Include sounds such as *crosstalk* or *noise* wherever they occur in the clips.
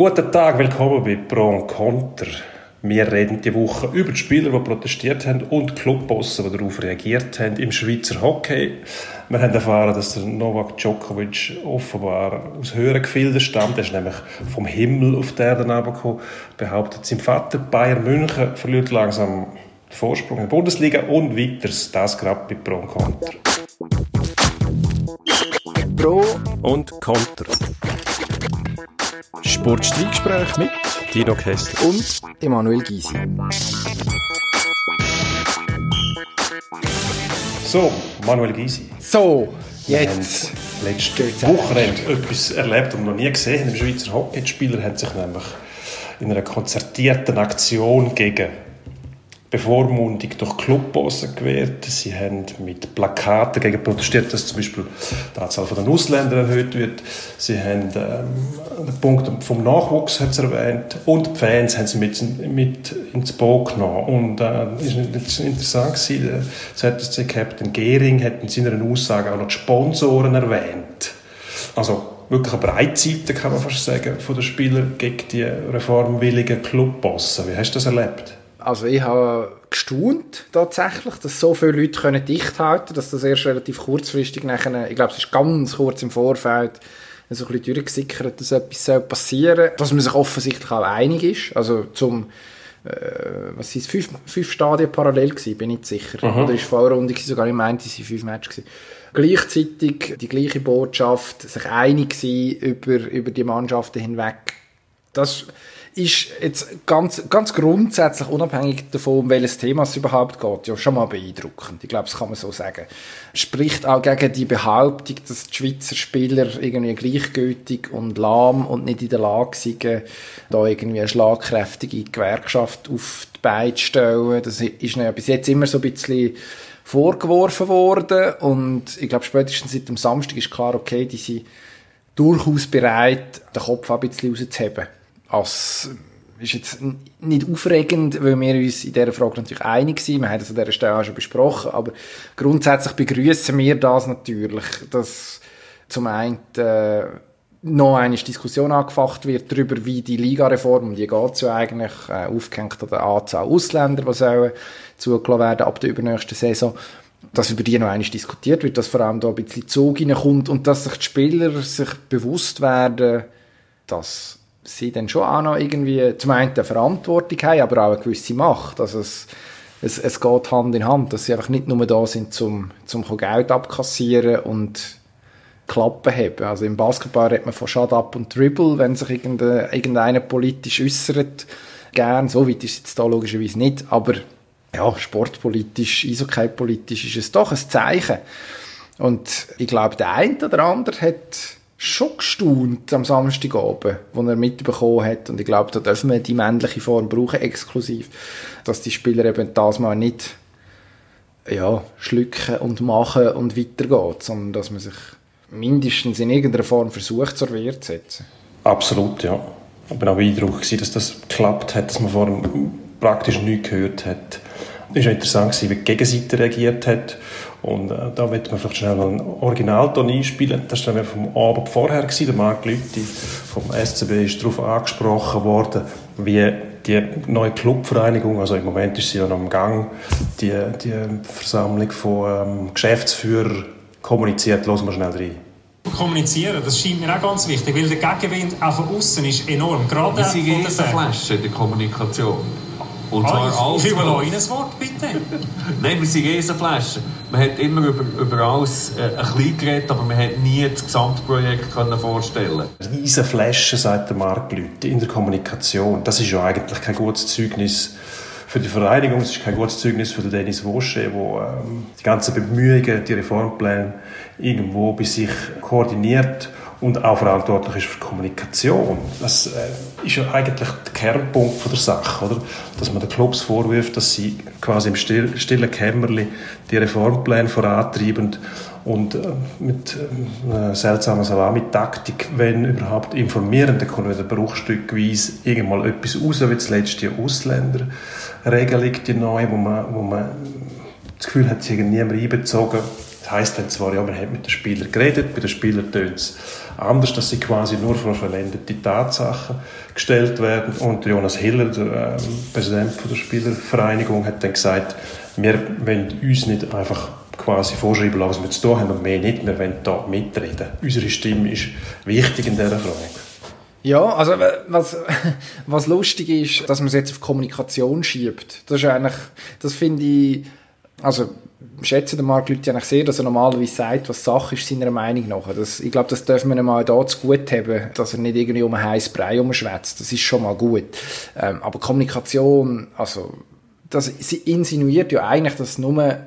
Guten Tag, willkommen bei Pro und Conter. Wir reden die Woche über die Spieler, die protestiert haben und Clubbosse, die darauf reagiert haben im Schweizer Hockey. Wir haben erfahren, dass der Novak Djokovic offenbar aus höheren Gefilden stammt. Er ist nämlich vom Himmel auf die Erde herabgekommen. Behauptet, sein Vater Bayern München verliert langsam den Vorsprung in der Bundesliga und weiters. Das gerade bei Pro und Conter. Pro und Conter. Sportstreitgespräch mit Dino Kessler und Emanuel Gysi. So, Manuel Gysi. So, jetzt. Letzte Wochenende etwas erlebt und noch nie gesehen im Schweizer Hockey. Die Spieler haben sich nämlich in einer konzertierten Aktion gegen Bevormundung durch Clubbosse gewährt. Sie haben mit Plakaten gegen protestiert, dass zum Beispiel die Anzahl der Ausländer erhöht wird. Sie haben ähm, den Punkt vom Nachwuchs hat's erwähnt und die Fans haben sie mit, mit ins Boot genommen. Und äh, ist interessant gewesen, der ZSC-Captain Gehring hat in seiner Aussage auch noch die Sponsoren erwähnt. Also wirklich eine Breitseite, kann man fast sagen, von den Spielern gegen die reformwilligen Clubbosse. Wie hast du das erlebt? Also ich habe gestaunt tatsächlich, dass so viele Leute können dicht halten, dass das erst relativ kurzfristig nachher, ich glaube, es ist ganz kurz im Vorfeld so ein bisschen durchgesickert, dass etwas passieren soll, dass man sich offensichtlich auch einig ist, also zum äh, was sind fünf, fünf Stadien parallel gewesen, bin ich nicht sicher. Mhm. Oder ist Vorrunde sogar, ich meinte, es waren fünf Matches gewesen. Gleichzeitig die gleiche Botschaft, sich einig sein über, über die Mannschaften hinweg. Das ist jetzt ganz, ganz grundsätzlich unabhängig davon, um welches Thema es überhaupt geht, ja schon mal beeindruckend. Ich glaube, das kann man so sagen. Spricht auch gegen die Behauptung, dass die Schweizer Spieler irgendwie gleichgültig und lahm und nicht in der Lage sind, da irgendwie eine schlagkräftige Gewerkschaft auf die Beine zu stellen. Das ist ja bis jetzt immer so ein bisschen vorgeworfen worden und ich glaube, spätestens seit dem Samstag ist klar, okay, die sind durchaus bereit, den Kopf ein bisschen rauszuheben als ist jetzt nicht aufregend, weil wir uns in dieser Frage natürlich einig sind. Wir haben das an dieser Stelle auch schon besprochen. Aber grundsätzlich begrüßen wir das natürlich, dass zum einen äh, noch eine Diskussion angefacht wird darüber, wie die Ligareform, um die geht es eigentlich, äh, aufgehängt an der Anzahl Ausländer, die sollen zugelassen werden ab der übernächsten Saison, dass über die noch einmal diskutiert wird, dass vor allem da ein bisschen Zug reinkommt und dass sich die Spieler sich bewusst werden, dass sie dann schon auch noch irgendwie zum einen eine Verantwortung haben, aber auch eine gewisse Macht. Also es, es, es geht Hand in Hand, dass sie einfach nicht nur da sind, zum, zum Geld abkassieren und Klappen haben. Also im Basketball redet man von Shut Up und Dribble, wenn sich irgendeiner irgendeine politisch äußert, gern. So weit ist es jetzt da logischerweise nicht, aber ja, sportpolitisch, eishockey-politisch ist es doch ein Zeichen. Und ich glaube, der eine oder andere hat schon gestaunt am Samstagabend, wo er mitbekommen hat. Und ich glaube, da dürfen wir die männliche Form brauchen, exklusiv. Dass die Spieler eben das mal nicht ja, schlucken und machen und weitergeht, sondern dass man sich mindestens in irgendeiner Form versucht, zur Wehr zu setzen. Absolut, ja. Ich war auch beeindruckt, dass das geklappt hat, dass man vorher praktisch nichts gehört hat. Es war interessant, wie die Gegenseite reagiert hat. Und äh, da wird man vielleicht schnell noch einen Originalton einspielen. Das war vom Abend vorher. Gewesen. Der Marc Lüthi vom SCB ist darauf angesprochen worden, wie die neue Clubvereinigung, also im Moment ist sie ja noch im Gang, die, die Versammlung von ähm, Geschäftsführern kommuniziert. Hören wir schnell rein kommunizieren, das scheint mir auch ganz wichtig, weil der Gegenwind auch von außen ist enorm. Gerade Wir sind Flasche in der Kommunikation. Und zwar ah, alles. Ich will noch ein Wort, bitte. *laughs* Nein, wir sind Riesenflaschen. Man hat immer über, über alles äh, ein bisschen geredet, aber man hat nie das Gesamtprojekt können vorstellen Riesenflaschen, sagt der Lüthi, in der Kommunikation. Das ist ja eigentlich kein gutes Zeugnis für die Vereinigung, es ist kein gutes Zeugnis für den Dennis Wosche, der ähm, die ganzen Bemühungen, die Reformpläne irgendwo bei sich koordiniert und auch verantwortlich ist für Kommunikation. Das äh, ist ja eigentlich der Kernpunkt von der Sache, oder? Dass man den Clubs vorwirft, dass sie quasi im still, stillen Kämmerli die Reformpläne vorantreiben und äh, mit äh, einer seltsamen Salami-Taktik, wenn überhaupt informieren, dann kommt wieder bruchstückweise irgendwann etwas raus, wie zuletzt die Ausländerregelung, die neue, wo man, wo man das Gefühl hat, sie niemand einbezogen Das heisst dann zwar, ja, man hat mit den Spielern geredet, bei den Spielern tönt es anders, dass sie quasi nur vor verwendete Tatsachen gestellt werden. Und Jonas Hiller, der ähm, Präsident der Spielervereinigung, hat dann gesagt, wir wollen uns nicht einfach quasi vorschreiben was wir zu tun haben und mehr nicht, wir wollen da mitreden. Unsere Stimme ist wichtig in dieser Frage. Ja, also was, *laughs* was lustig ist, dass man es jetzt auf Kommunikation schiebt. Das ist eigentlich, das finde ich, also schätze den Marc Leute eigentlich sehr, dass er normalerweise sagt, was Sache ist, seiner Meinung nach. Das, ich glaube, das dürfen wir mal da zu gut haben, dass er nicht irgendwie um einen heißen Brei umschwätzt. Das ist schon mal gut. Ähm, aber Kommunikation, also, das, sie insinuiert ja eigentlich, dass nur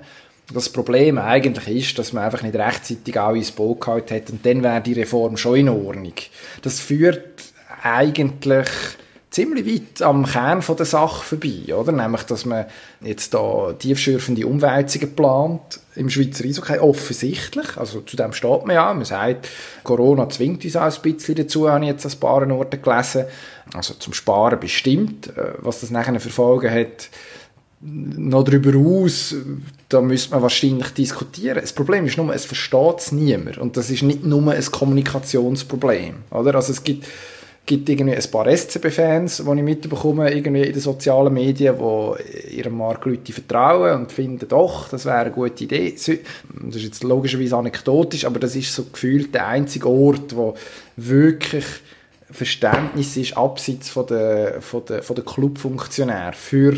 das Problem eigentlich ist, dass man einfach nicht rechtzeitig alle ins Boot gehalten hat und dann wäre die Reform schon in Ordnung. Das führt eigentlich ziemlich weit am Kern von der Sache vorbei, oder? Nämlich, dass man jetzt da tiefschürfende Umwälzungen plant im Schweizer Eishockey, offensichtlich. Also zu dem steht man ja. Man sagt, Corona zwingt uns auch ein bisschen dazu, habe ich jetzt an paar Orten gelesen. Also zum Sparen bestimmt. Äh, was das nachher für Folgen hat, noch darüber aus, da müsste man wahrscheinlich diskutieren. Das Problem ist nur, es versteht es niemand. Und das ist nicht nur ein Kommunikationsproblem, oder? Also es gibt gibt irgendwie ein paar SCB-Fans, die ich mitbekomme, irgendwie in den sozialen Medien, die ihrem Mark Leute vertrauen und finden, doch, das wäre eine gute Idee. Das ist jetzt logischerweise anekdotisch, aber das ist so gefühlt der einzige Ort, wo wirklich Verständnis ist, abseits von der, von der, von der Clubfunktionär für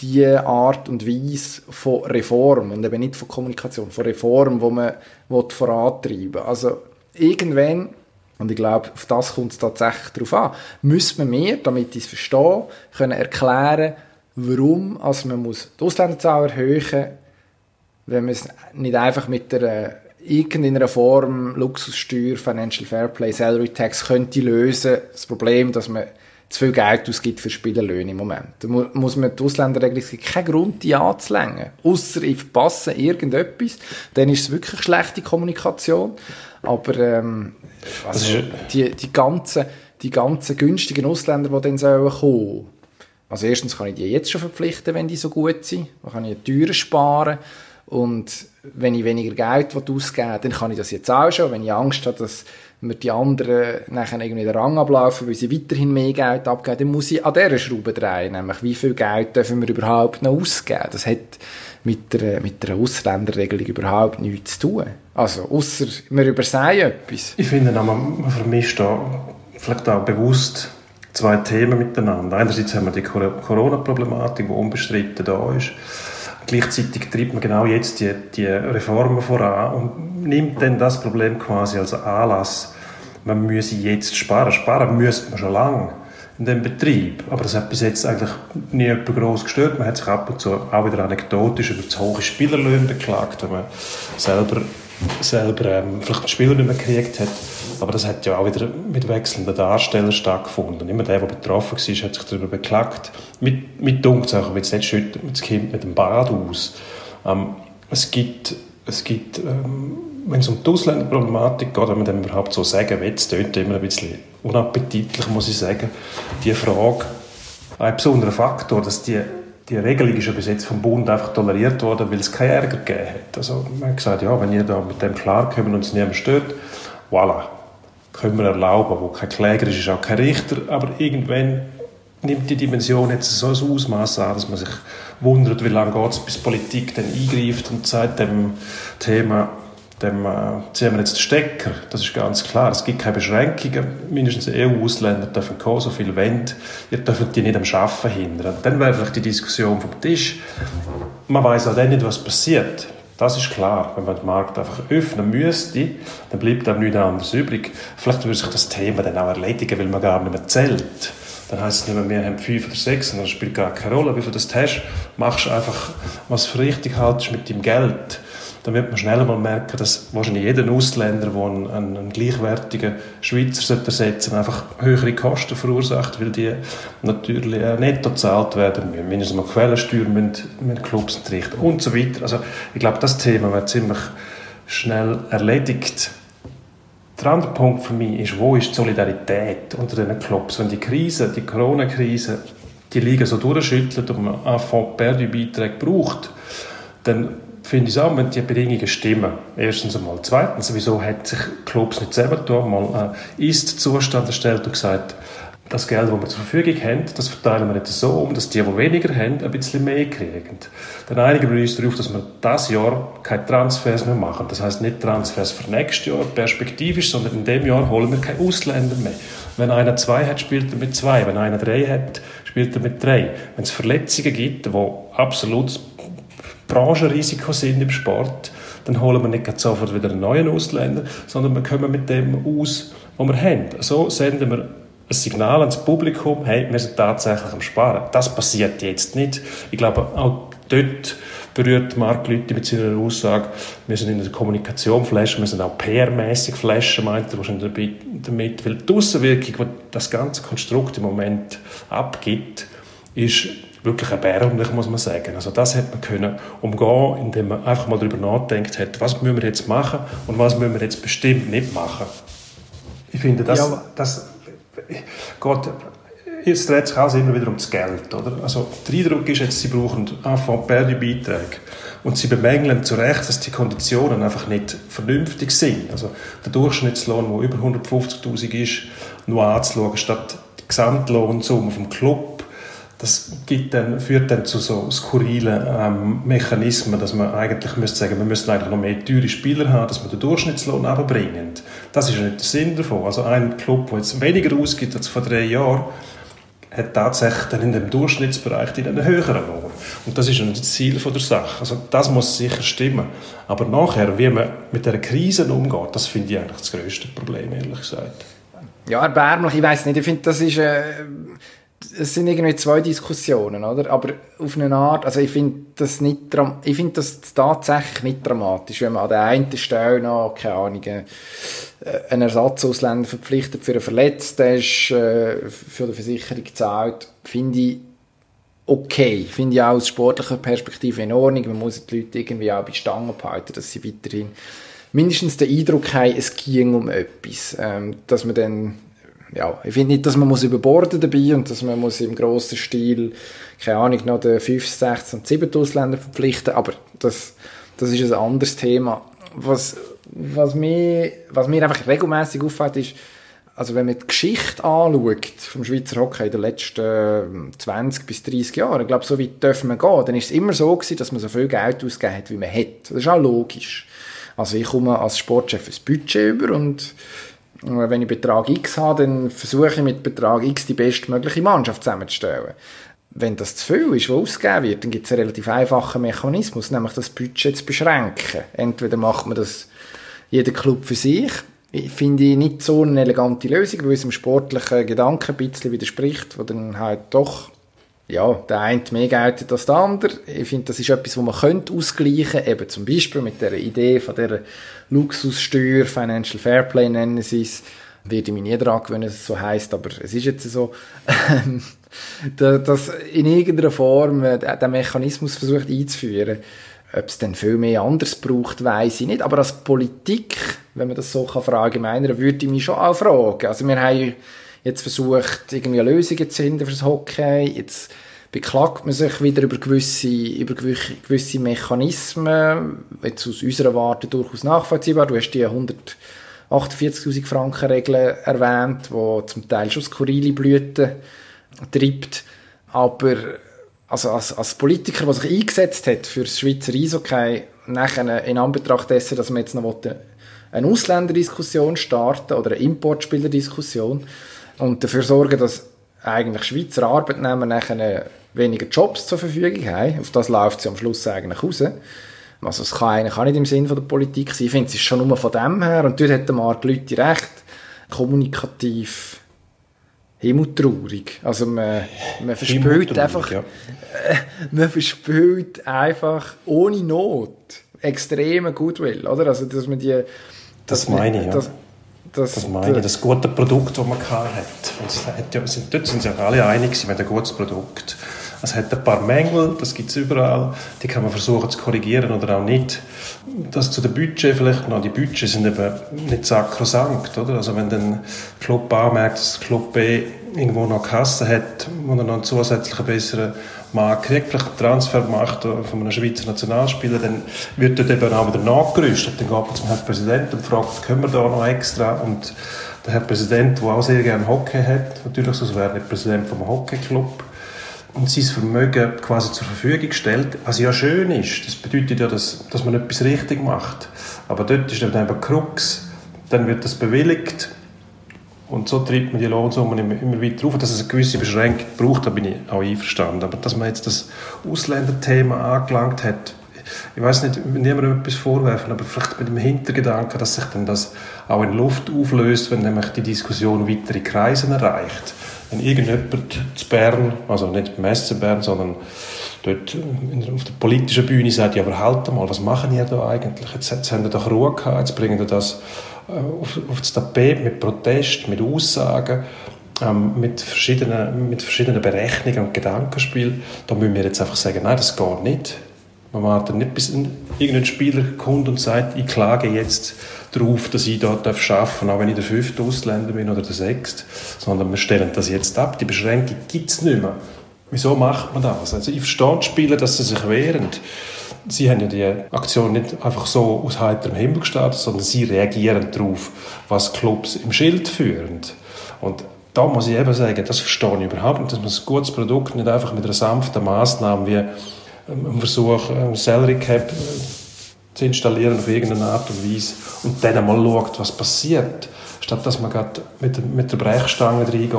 die Art und Weise von Reform und eben nicht von Kommunikation, von Reform, wo man vorantreiben will. Also irgendwann und ich glaube, auf das kommt es tatsächlich darauf an. Müssen wir mehr, damit ich es verstehe, können erklären, warum also man muss die Ausländerzahl erhöhen wenn man es nicht einfach mit der irgendeiner Form Luxussteuer, Financial Fairplay, Salary Tax könnte lösen, das Problem, dass man zu viel Geld ausgibt für Spielerlöhne im Moment. Da muss man die Ausländerregelung, es keinen Grund, die anzulängen. Ausser ich verpasse irgendetwas, dann ist es wirklich schlechte Kommunikation. Aber ähm, also die, die, ganzen, die ganzen günstigen Ausländer, die dann sollen kommen also erstens kann ich die jetzt schon verpflichten, wenn die so gut sind. Dann kann ich teurer sparen. Und wenn ich weniger Geld ausgeben will, dann kann ich das jetzt auch schon. Wenn ich Angst habe, dass mir die anderen nachher irgendwie den Rang ablaufen, weil sie weiterhin mehr Geld abgeben, dann muss ich an dieser Schraube drehen. Nämlich, wie viel Geld dürfen wir überhaupt noch ausgeben? Das hat mit der, mit der Ausländerregelung überhaupt nichts zu tun. Also, außer wir übersehen etwas. Ich finde, man vermischt da vielleicht auch bewusst zwei Themen miteinander. Einerseits haben wir die Corona-Problematik, die unbestritten da ist. Gleichzeitig treibt man genau jetzt die, die Reformen voran und nimmt dann das Problem quasi als Anlass, man müsse jetzt sparen. Sparen müsste man schon lange in dem Betrieb. Aber das hat bis jetzt eigentlich nie jemand groß gestört. Man hat sich ab und zu auch wieder anekdotisch über zu hohe Spielerlöhne beklagt, wenn man selber, selber ähm, vielleicht den Spieler nicht mehr gekriegt hat. Aber das hat ja auch wieder mit wechselnden Darstellern stattgefunden. Immer der, der betroffen war, hat sich darüber beklagt. Mit, mit Dunkelsachen, jetzt nicht schütten, das Kind mit dem Bad aus. Ähm, es gibt, es gibt ähm, wenn es um die Ausländerproblematik geht, wenn man dem überhaupt so sagen will, es immer ein bisschen unappetitlich, muss ich sagen, die Frage, ein besonderer Faktor, dass die, die Regelung ist ja bis jetzt vom Bund einfach toleriert worden, weil es keinen Ärger gegeben hat. Also man hat gesagt, ja, wenn ihr da mit dem klarkommt und es niemand stört, voilà, können wir erlauben, wo kein Kläger ist, ist auch kein Richter, aber irgendwann nimmt die Dimension jetzt so ein Ausmaß an, dass man sich wundert, wie lange geht es, bis Politik dann eingreift und sagt dem Thema, dem äh, ziehen wir jetzt den Stecker. Das ist ganz klar. Es gibt keine Beschränkungen. Mindestens EU-Ausländer dürfen kommen, so viel wollen. Ihr dürft die nicht am Arbeiten hindern. Dann wäre vielleicht die Diskussion vom Tisch. Man weiß auch dann nicht, was passiert. Das ist klar. Wenn man den Markt einfach öffnen müsste, dann bleibt einem nichts anderes übrig. Vielleicht würde sich das Thema dann auch erledigen, weil man gar nicht mehr zählt. Dann heißt es nicht mehr, wir haben fünf oder sechs und dann spielt gar keine Rolle, wie viel das hast. Machst einfach, was für richtig haltest mit dem Geld dann wird man schnell mal merken, dass wahrscheinlich jeder Ausländer, der einen, einen, gleichwertigen Schweizer ersetzen einfach höhere Kosten verursacht, weil die natürlich auch netto gezahlt werden müssen. Mindestens mal Quellensteuer müssen, müssen Clubs entrichten und so weiter. Also ich glaube, das Thema wird ziemlich schnell erledigt. Der andere Punkt für mich ist, wo ist die Solidarität unter diesen Clubs? Wenn die Krise, die Corona-Krise, die Liga so durchschüttelt und man Fonds Perdu-Beiträge braucht, dann finde ich es auch, wenn die Bedingungen stimmen. Erstens einmal. Zweitens, wieso hat sich Clubs nicht selber da mal äh, Ist-Zustand erstellt und gesagt, das Geld, das wir zur Verfügung haben, das verteilen wir jetzt so um, dass die, die weniger haben, ein bisschen mehr kriegen. Dann einigen wir uns darauf, dass wir dieses Jahr keine Transfers mehr machen. Das heißt nicht Transfers für nächstes Jahr, perspektivisch, sondern in dem Jahr holen wir keine Ausländer mehr. Wenn einer zwei hat, spielt er mit zwei. Wenn einer drei hat, spielt er mit drei. Wenn es Verletzungen gibt, die absolut Branchenrisiko sind im Sport, dann holen wir nicht sofort wieder einen neuen Ausländer, sondern wir kommen mit dem aus, was wir haben. So senden wir ein Signal ans Publikum, hey, wir sind tatsächlich am Sparen. Das passiert jetzt nicht. Ich glaube, auch dort berührt Mark Lüthi mit seiner Aussage, wir sind in der Kommunikation flashen, wir sind auch PR-mäßig flashen, meint er wahrscheinlich damit, weil die Aussenwirkung, die das ganze Konstrukt im Moment abgibt, ist wirklich erbärmlich, muss man sagen. Also das hätte man können umgehen, indem man einfach mal darüber nachdenkt hat, was müssen wir jetzt machen und was müssen wir jetzt bestimmt nicht machen. Ich finde, das, ja, das Gott, jetzt dreht sich alles immer wieder um das Geld. Oder? Also, der Eindruck ist jetzt, sie brauchen einfach Beiträge. Und sie bemängeln zu Recht, dass die Konditionen einfach nicht vernünftig sind. Also, der Durchschnittslohn, der über 150.000 ist, nur anzuschauen, statt die Gesamtlohnsumme vom Club das gibt dann, führt dann zu so skurrilen ähm, Mechanismen, dass man eigentlich müsste sagen, wir müssen eigentlich noch mehr teure Spieler haben, dass wir den Durchschnittslohn abbringen. Das ist ja nicht der Sinn davon. Also ein Club, der jetzt weniger ausgibt als vor drei Jahren, hat tatsächlich dann in dem Durchschnittsbereich einen höheren Lohn. Und das ist das Ziel von der Sache. Also das muss sicher stimmen. Aber nachher, wie man mit der Krise umgeht, das finde ich eigentlich das größte Problem, ehrlich gesagt. Ja, erbärmlich, ich weiß nicht, ich finde, das ist... Äh es sind irgendwie zwei Diskussionen, oder? Aber auf eine Art, also ich finde das nicht, ich finde das tatsächlich nicht dramatisch, wenn man an der einen Stelle noch, keine Ahnung, äh, einen Ersatzausländer verpflichtet für einen Verletzten, der ist äh, für die Versicherung gezahlt, finde ich okay. Finde ich auch aus sportlicher Perspektive in Ordnung. Man muss die Leute irgendwie auch bei Stangen behalten, dass sie weiterhin mindestens den Eindruck haben, es ging um etwas. Ähm, dass man dann ja, ich finde nicht, dass man muss überborden dabei und dass man muss im grossen Stil, keine Ahnung, noch den 5., 6. und 7. Ausländer verpflichten, aber das, das ist ein anderes Thema. Was, was, mir, was mir einfach regelmäßig auffällt, ist, also wenn man die Geschichte anschaut vom Schweizer Hockey in den letzten 20 bis 30 Jahren, ich glaube, so weit dürfen wir gehen, dann ist es immer so gewesen, dass man so viel Geld ausgegeben hat, wie man hat. Das ist auch logisch. Also ich komme als Sportchef ein Budget über und wenn ich Betrag X habe, dann versuche ich mit Betrag X die bestmögliche Mannschaft zusammenzustellen. Wenn das zu viel ist, was ausgegeben wird, dann gibt es einen relativ einfachen Mechanismus, nämlich das Budget zu beschränken. Entweder macht man das jeder Club für sich, ich finde ich nicht so eine elegante Lösung, weil es dem sportlichen Gedanken ein bisschen widerspricht, wo dann halt doch ja, der eine mehr Geld als der andere. Ich finde, das ist etwas, was man könnte ausgleichen eben zum Beispiel mit der Idee von der Luxussteuer, Financial Fairplay nennen sie es. Werde ich mich nie daran gewöhnen, dass es so heisst, aber es ist jetzt so, dass in irgendeiner Form äh, der Mechanismus versucht einzuführen. Ob es dann viel mehr anders braucht, weiß ich nicht. Aber als Politik, wenn man das so kann kann, würde ich mich schon auch fragen. Also wir haben jetzt versucht, irgendwie Lösungen zu finden für das Hockey. Jetzt beklagt man sich wieder über gewisse, über gewisse Mechanismen, jetzt aus unserer Warte durchaus nachvollziehbar. Du hast die 148.000 Franken Regel erwähnt, die zum Teil schon skurrile Blüten treibt. Aber also als, als Politiker, der sich eingesetzt hat für das Schweizer Eishockey, nachher in Anbetracht dessen, dass man jetzt noch eine Ausländerdiskussion starten oder eine Importspielerdiskussion und dafür sorgen, dass eigentlich Schweizer Arbeitnehmer nachher weniger Jobs zur Verfügung haben. Auf das läuft sie am Schluss eigentlich raus. Also es kann eigentlich auch nicht im Sinn von der Politik sein. Ich finde, es ist schon nur von dem her, und dort hat der Marc Leute recht, kommunikativ himmeltraurig. Also man, man verspült einfach, ja. *laughs* man verspült einfach ohne Not extreme Goodwill, oder? Also dass man die, das meine ich, ja. Das, das, das meine ich, das gute Produkt, das man hat. Und hat ja, sind, dort sind sich alle einig, wenn ein gutes Produkt Es hat ein paar Mängel, das gibt es überall. Die kann man versuchen zu korrigieren oder auch nicht. Das zu den Budget vielleicht noch. Die Budgets sind eben nicht sakrosankt, oder? Also wenn dann Club A merkt, dass Club B irgendwo noch Kasse hat, wo er noch einen zusätzlichen besseren Mann kriegt, vielleicht einen Transfer macht von einem Schweizer Nationalspieler, dann wird dort eben auch wieder nachgerüstet. Dann geht man zum Herrn Präsidenten und fragt, können wir da noch extra? Und der Herr Präsident, der auch sehr gerne Hockey hat, natürlich, sonst wäre nicht Präsident vom Hockeyclub, und sein Vermögen quasi zur Verfügung stellt, was ja schön ist. Das bedeutet ja, dass, dass man etwas richtig macht. Aber dort ist dann eben Krux, dann wird das bewilligt und so treibt man die Lohnsummen immer, weiter auf. Dass es eine gewisse Beschränkung braucht, da bin ich auch einverstanden. Aber dass man jetzt das Ausländerthema angelangt hat, ich weiß nicht, niemandem etwas vorwerfen, aber vielleicht mit dem Hintergedanken, dass sich dann das auch in Luft auflöst, wenn nämlich die Diskussion weitere Kreise erreicht. Wenn irgendjemand zu Bern, also nicht SC Bern, sondern dort auf der politischen Bühne sagt, ja, aber halt mal, was machen ihr da eigentlich? Jetzt, jetzt haben wir doch Ruhe gehabt, jetzt bringen wir das auf, auf das Tapet mit Protest, mit Aussagen, ähm, mit, verschiedenen, mit verschiedenen Berechnungen und Gedankenspielen. Da müssen wir jetzt einfach sagen, nein, das geht nicht. Man wartet nicht, bis ein, irgendein Spieler kommt und sagt, ich klage jetzt darauf, dass ich dort arbeiten darf, auch wenn ich der fünfte Ausländer bin oder der sechste, sondern wir stellen das jetzt ab. Die Beschränkung gibt es nicht mehr. Wieso macht man das? Also ich verstehe die Spieler, dass sie sich wehren. Sie haben ja die Aktion nicht einfach so aus heiterem Himmel gestartet, sondern sie reagieren darauf, was Clubs im Schild führen. Und da muss ich eben sagen, das verstehe ich überhaupt nicht, dass man ein gutes Produkt nicht einfach mit einer sanften Maßnahme wie ähm, ein Versuch, ein Salary Cap äh, zu installieren auf irgendeine Art und Weise und dann einmal schaut, was passiert, statt dass man gerade mit, mit der Brechstange reingeht,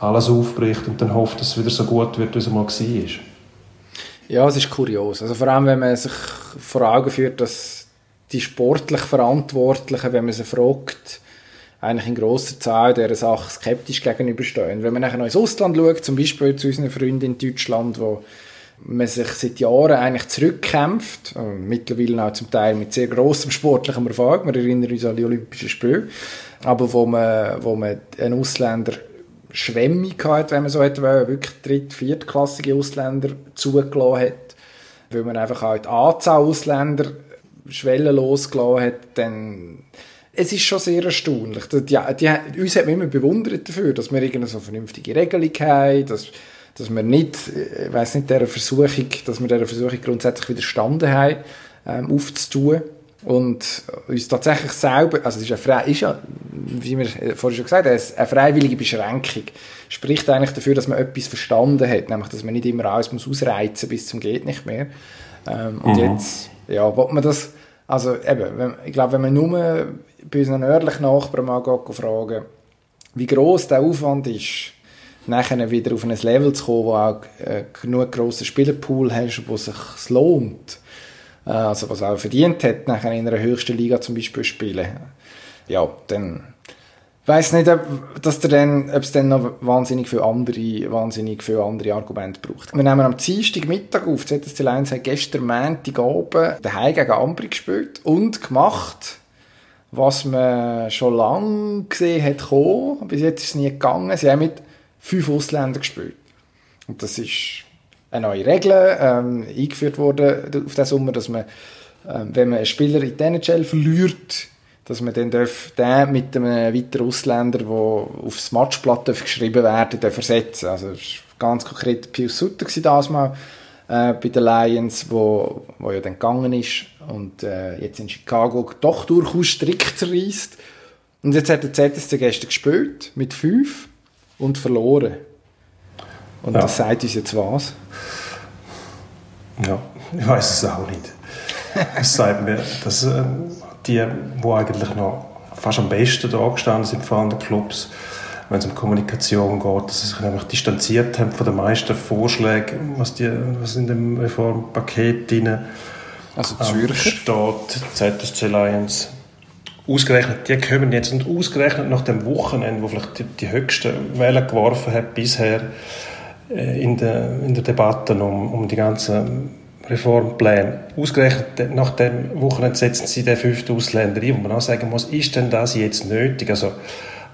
alles aufbricht und dann hofft, dass es wieder so gut wird, wie es mal war. Ja, es ist kurios. Also vor allem, wenn man sich vor Augen führt, dass die sportlich Verantwortlichen, wenn man sie fragt, eigentlich in grosser Zahl dieser Sache skeptisch gegenüberstehen. Wenn man nachher noch ins Ausland schaut, zum Beispiel zu unseren Freunden in Deutschland, wo man sich seit Jahren eigentlich zurückkämpft, äh, mittlerweile auch zum Teil mit sehr grossem sportlichem Erfolg, wir erinnern uns an die Olympischen Spiele, aber wo man, wo man einen Ausländer Schwemmung hat, wenn man so etwa wirklich dritt-, viertklassige Ausländer zugelassen hat, weil man einfach auch die Anzahl Ausländer schwellenlos gelassen hat, dann es ist schon sehr erstaunlich. Die, die, uns hat man immer bewundert dafür, dass wir irgendeine so vernünftige Regelung haben, dass dass wir nicht, ich weiss nicht, dieser Versuchung, dass wir dieser Versuchung grundsätzlich widerstanden haben, ähm, aufzutun und uns tatsächlich selber, also es ist, eine, ist ja, wie wir vorhin schon gesagt haben, eine freiwillige Beschränkung, spricht eigentlich dafür, dass man etwas verstanden hat, nämlich, dass man nicht immer alles muss ausreizen bis zum geht nicht mehr. Ähm, und mhm. jetzt, ja, wollte man das, also eben, wenn, ich glaube, wenn man nur bei unseren nördlichen Nachbarn mal geht, fragen, wie groß der Aufwand ist, nachher wieder auf ein Level zu kommen, wo auch äh, genug grossen Spielerpool hast, wo sich lohnt. Äh, also was auch verdient hat, nachher in einer höchsten Liga zum Beispiel spielen. Ja, dann weiß nicht, ob, dass der dann, ob es dann noch wahnsinnig viele andere, wahnsinnig viele andere Argumente braucht. Wir nehmen am Dienstag Mittag auf. ZSC Lions hat gestern Montagabend daheim gegen Ambri gespielt und gemacht, was man schon lange gesehen hat kommen. Bis jetzt ist es nie gegangen. Sie haben mit fünf Ausländer gespielt. Und das ist eine neue Regel ähm, eingeführt worden auf den Sommer, dass man, ähm, wenn man einen Spieler in die NHL verliert, dass man dann darf, den mit einem weiteren Ausländer, der aufs Matchblatt geschrieben werden darf, ersetzen Also ganz konkret Pius Sutter das mal äh, bei den Lions, wo, wo ja dann gegangen ist und äh, jetzt in Chicago doch durchaus strikt zerreißt. Und jetzt hat der ZSC gestern gespielt mit fünf und verloren. Und ja. das sagt uns jetzt was? Ja, ich weiß es auch nicht. Es sagt mir, dass äh, die, die eigentlich noch fast am besten da gestanden sind von anderen Clubs, wenn es um Kommunikation geht, dass sie sich nämlich distanziert haben von den meisten Vorschlägen, was, die, was in dem Reformpaket drin also Zürcher. steht, ZSC Lions ausgerechnet, die kommen jetzt und ausgerechnet nach dem Wochenende, wo vielleicht die, die höchsten Wellen geworfen hat bisher in, der, in der Debatte um, um die ganzen Reformpläne. Ausgerechnet nach dem Wochenende setzen sie den fünften Ausländer ein, wo man auch sagen muss, ist denn das jetzt nötig? Also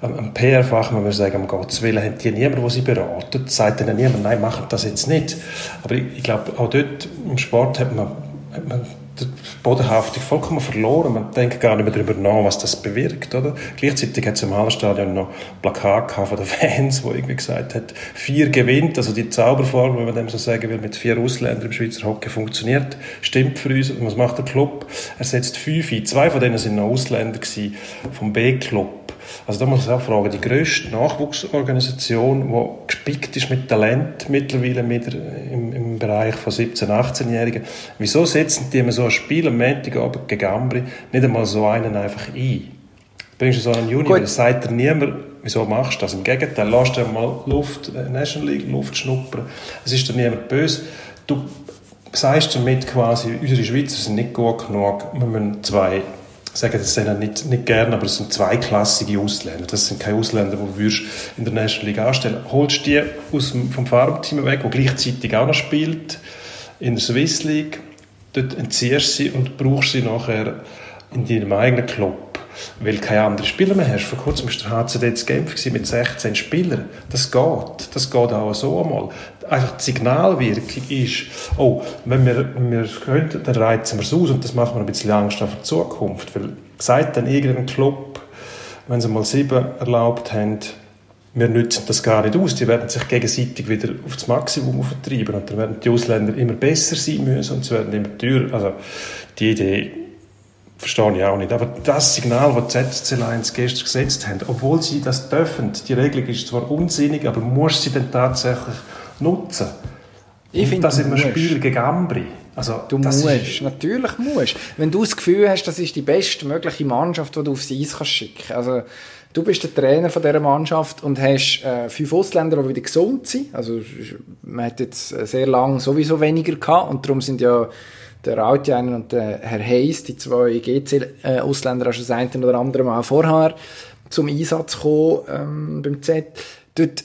ein PR-Fachmann würde sagen, um Gottes Willen, haben die niemanden, der sie beratet, sagt ihnen niemand, nein, machen das jetzt nicht. Aber ich, ich glaube, auch dort im Sport hat man, hat man die Bodenhaftung vollkommen verloren. Man denkt gar nicht mehr darüber nach, was das bewirkt. Oder? Gleichzeitig hat es im Hallenstadion noch Plakat von den Fans, wo irgendwie gesagt hat, vier gewinnt, also die Zauberformel, wenn man dem so sagen will, mit vier Ausländern im Schweizer Hockey funktioniert, stimmt für uns. Und was macht der Club? Er setzt fünf ein. Zwei von denen sind noch Ausländer gewesen, vom B-Club. Also da muss ich auch fragen, die grösste Nachwuchsorganisation, die gespickt ist mit Talent mittlerweile mit, im, im Bereich von 17-, 18-Jährigen, wieso setzen die immer so ein Spiel am Montagabend gegen Ambri nicht einmal so einen einfach ein? Bringst du so einen Junior, das sagt dir niemand, wieso machst du das? Im Gegenteil, lass dir mal Luft, äh, National League, Luft schnuppern. Es ist dir niemand böse. Du sagst damit quasi, unsere Schweizer sind nicht gut genug, wir müssen zwei sagen das sind nicht, nicht gerne, aber es sind zweiklassige Ausländer. Das sind keine Ausländer, die du in der National League anstellen. Holst die aus dem, vom Farmteam weg, der gleichzeitig auch noch spielt, in der Swiss League, dort entziehst du sie und brauchst sie nachher in deinem eigenen Club weil du keine anderen Spieler mehr hast. Vor kurzem war der HCD zu Genf mit 16 Spielern. Das geht. Das geht auch so einmal. Einfach die Signalwirkung ist, oh, wenn wir, wenn wir es könnten, dann reizen wir es aus und das macht mir ein bisschen Angst auf die Zukunft. Weil sagt dann irgendein Club, wenn sie mal sieben erlaubt haben, wir nützen das gar nicht aus. Die werden sich gegenseitig wieder auf das Maximum vertreiben und dann werden die Ausländer immer besser sein müssen und sie werden immer teurer. Also die Idee Verstehe ich auch nicht. Aber das Signal, das die ZSC Lions gestern gesetzt haben, obwohl sie das dürfen, die Regelung ist zwar unsinnig, aber muss sie denn tatsächlich nutzen? Ich finde, das in einem Spiel gegen Ambri. Also, du musst, ist... natürlich musst. Wenn du das Gefühl hast, das ist die beste mögliche Mannschaft, die du aufs Eis kannst schicken Also, du bist der Trainer von dieser Mannschaft und hast äh, fünf Ausländer, die wieder gesund sind. Also, man hat jetzt sehr lange sowieso weniger gehabt und darum sind ja der Rautjainen und der Herr Hayes, die zwei GC-Ausländer, schon das eine oder andere Mal vorher zum Einsatz gekommen ähm, beim Z. Dort,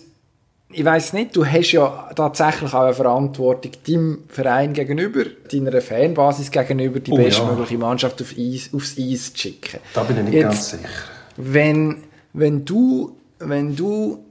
ich weiß nicht, du hast ja tatsächlich auch eine Verantwortung deinem Verein gegenüber, deiner Fanbasis gegenüber, die oh, bestmögliche ja. Mannschaft auf Eis, aufs Eis zu schicken. Da bin ich nicht Jetzt, ganz sicher. Wenn, wenn du, wenn du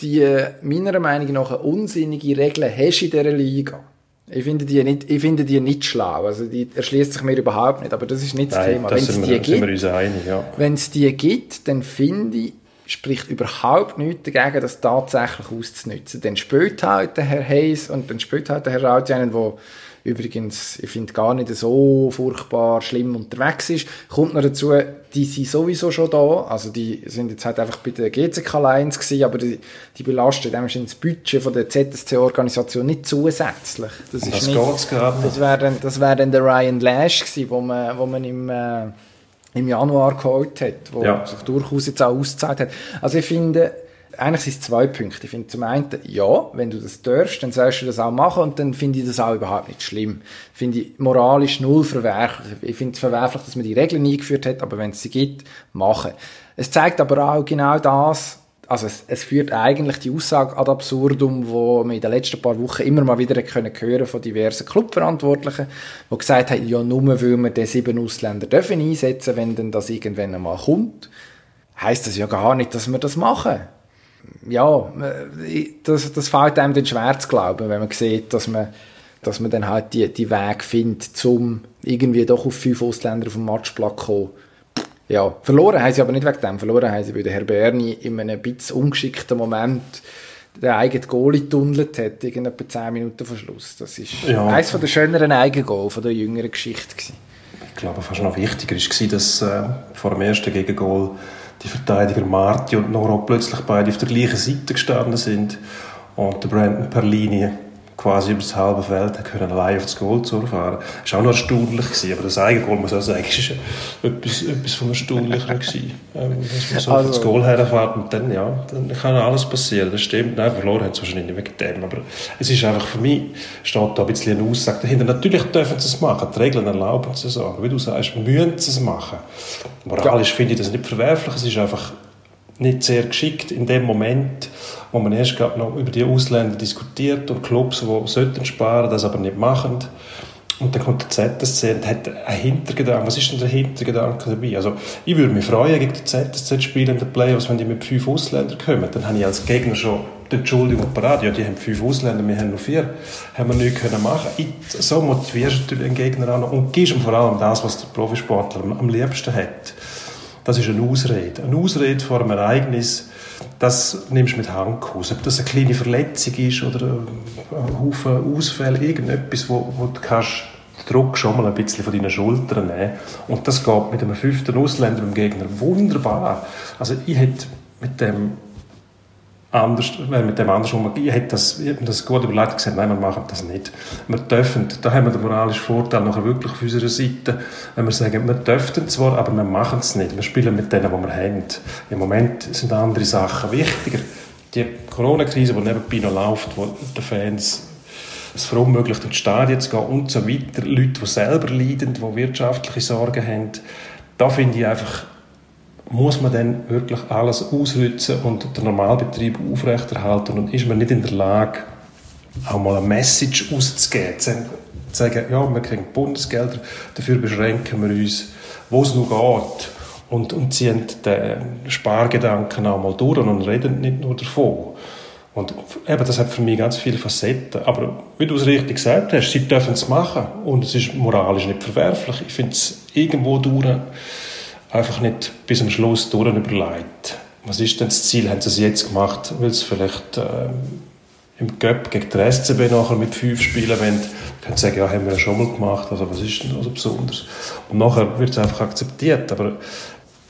die meiner Meinung nach unsinnige Regeln hast in dieser Liga, ich finde die nicht, ich finde die nicht schlau. Also die erschließt sich mir überhaupt nicht. Aber das ist nicht das Nein, Thema. Wenn es die gibt, ja. wenn es die gibt, dann finde ich, spricht überhaupt nichts dagegen, das tatsächlich auszunutzen. Dann spielt halt der Herr Hayes und dann spielt halt der Herr Rautjanen, der übrigens, ich finde, gar nicht so furchtbar schlimm unterwegs ist. Kommt noch dazu, die sind sowieso schon da, also die sind jetzt halt einfach bei der GCK Lions gewesen, aber die, die belasten das Budget von der ZSC-Organisation nicht zusätzlich. Das, ist das nicht, gerade Das wäre dann, das wär dann der Ryan Lash gewesen, wo man, wo man im, äh, im Januar geholt hat, wo ja. sich durchaus jetzt auch ausgezahlt hat. Also ich finde, eigentlich sind es zwei Punkte. Ich finde zum einen, ja, wenn du das darfst, dann sollst du das auch machen und dann finde ich das auch überhaupt nicht schlimm. Finde ich moralisch null verwerflich. Ich finde es verwerflich, dass man die Regeln eingeführt hat, aber wenn es sie gibt, machen. Es zeigt aber auch genau das, also es, es führt eigentlich die Aussage ad absurdum, wo wir in den letzten paar Wochen immer mal wieder können hören von diversen Clubverantwortlichen, die gesagt haben, ja, nur weil wir den sieben Ausländer dürfen einsetzen, wenn denn das irgendwann einmal kommt, heißt das ja gar nicht, dass wir das machen ja, das, das fällt einem dann schwer zu glauben, wenn man sieht, dass man, dass man dann halt die, die Weg findet, um irgendwie doch auf fünf Ausländer auf dem Matchplatz zu kommen. Ja, verloren haben sie aber nicht wegen dem. Verloren haben sie, weil der Herr Berni in einem bisschen ungeschickten Moment den eigenen Goalie tunnelt hat, in etwa 10 Minuten vor Schluss. Das ist ja. eines der schöneren Eigengol von der jüngeren Geschichte. Gewesen. Ich glaube, fast noch wichtiger war, dass äh, vor dem ersten Gegengol die Verteidiger Marti und Noro plötzlich beide auf der gleichen Seite gestanden sind und der Brandon Perlini quasi über das halbe Feld können allein auf das Goal zurfahren. Das war auch noch erstaunlich, gewesen, aber das Eigengoal, muss ich auch sagen, ist etwas, etwas von Erstaunlichem gewesen. Ähm, dass man so also, das Goal herfährt und dann, ja, dann kann alles passieren, das stimmt. Nein, verloren haben sie wahrscheinlich nicht wegen dem, aber es ist einfach für mich, steht da ein bisschen eine Aussage dahinter. Natürlich dürfen sie es machen, die Regeln erlauben sie es auch, wie du sagst, müssen sie es machen. Moralisch ja. finde ich das nicht verwerflich, es ist einfach nicht sehr geschickt in dem Moment, wo man erst gerade noch über die Ausländer diskutiert und Clubs, die sollten sparen, das aber nicht machen. Und dann kommt der ZSC und hat einen Hintergedanken. Was ist denn der Hintergedanke dabei? Also, ich würde mich freuen, gegen den ZSC zu spielen in den Playoffs, wenn die mit fünf Ausländern kommen. Dann habe ich als Gegner schon die Entschuldigung parat. Ja, die haben fünf Ausländer, wir haben nur vier. Haben wir nichts können machen ich, So motivierst du natürlich den Gegner an und gibst ihm vor allem das, was der Profisportler am liebsten hat. Das ist eine Ausrede. Eine Ausrede vor einem Ereignis, das nimmst du mit Handkuss. Ob das eine kleine Verletzung ist oder ein Haufen Ausfälle, irgendetwas, wo, wo du kannst Druck schon mal ein bisschen von deinen Schultern nehmen. Und das geht mit einem fünften Ausländer im Gegner wunderbar. Also ich hätte mit dem anders, äh, mit dem anders. Ich hätte das, ich das gut überlegt und gesagt, nein, wir machen das nicht. Wir dürfen, da haben wir den moralischen Vorteil nachher wirklich auf unserer Seite, wenn wir sagen, wir dürfen zwar, aber wir machen es nicht. Wir spielen mit denen, die wir haben. Im Moment sind andere Sachen wichtiger. Die Corona-Krise, die nebenbei noch läuft, wo die Fans es verunmöglicht, ins Stadion zu gehen und so weiter. Leute, die selber leiden, die wirtschaftliche Sorgen haben. Da finde ich einfach, muss man dann wirklich alles ausrützen und den Normalbetrieb aufrechterhalten und ist man nicht in der Lage, auch mal eine Message auszugeben, zu sagen, ja, wir kriegen Bundesgelder, dafür beschränken wir uns, wo es nur geht und, und ziehen den Spargedanken auch mal durch und reden nicht nur davon. Und eben, das hat für mich ganz viele Facetten. Aber wie du es richtig gesagt hast, sie dürfen es machen und es ist moralisch nicht verwerflich. Ich finde es irgendwo durch einfach nicht bis zum Schluss durch überlegt. Was ist denn das Ziel? Haben sie es jetzt gemacht, weil sie vielleicht äh, im Göpp gegen den SCB nachher mit fünf spielen wollen? Können sie sagen, ja, haben wir ja schon mal gemacht, also was ist denn so besonders? Und nachher wird es einfach akzeptiert. Aber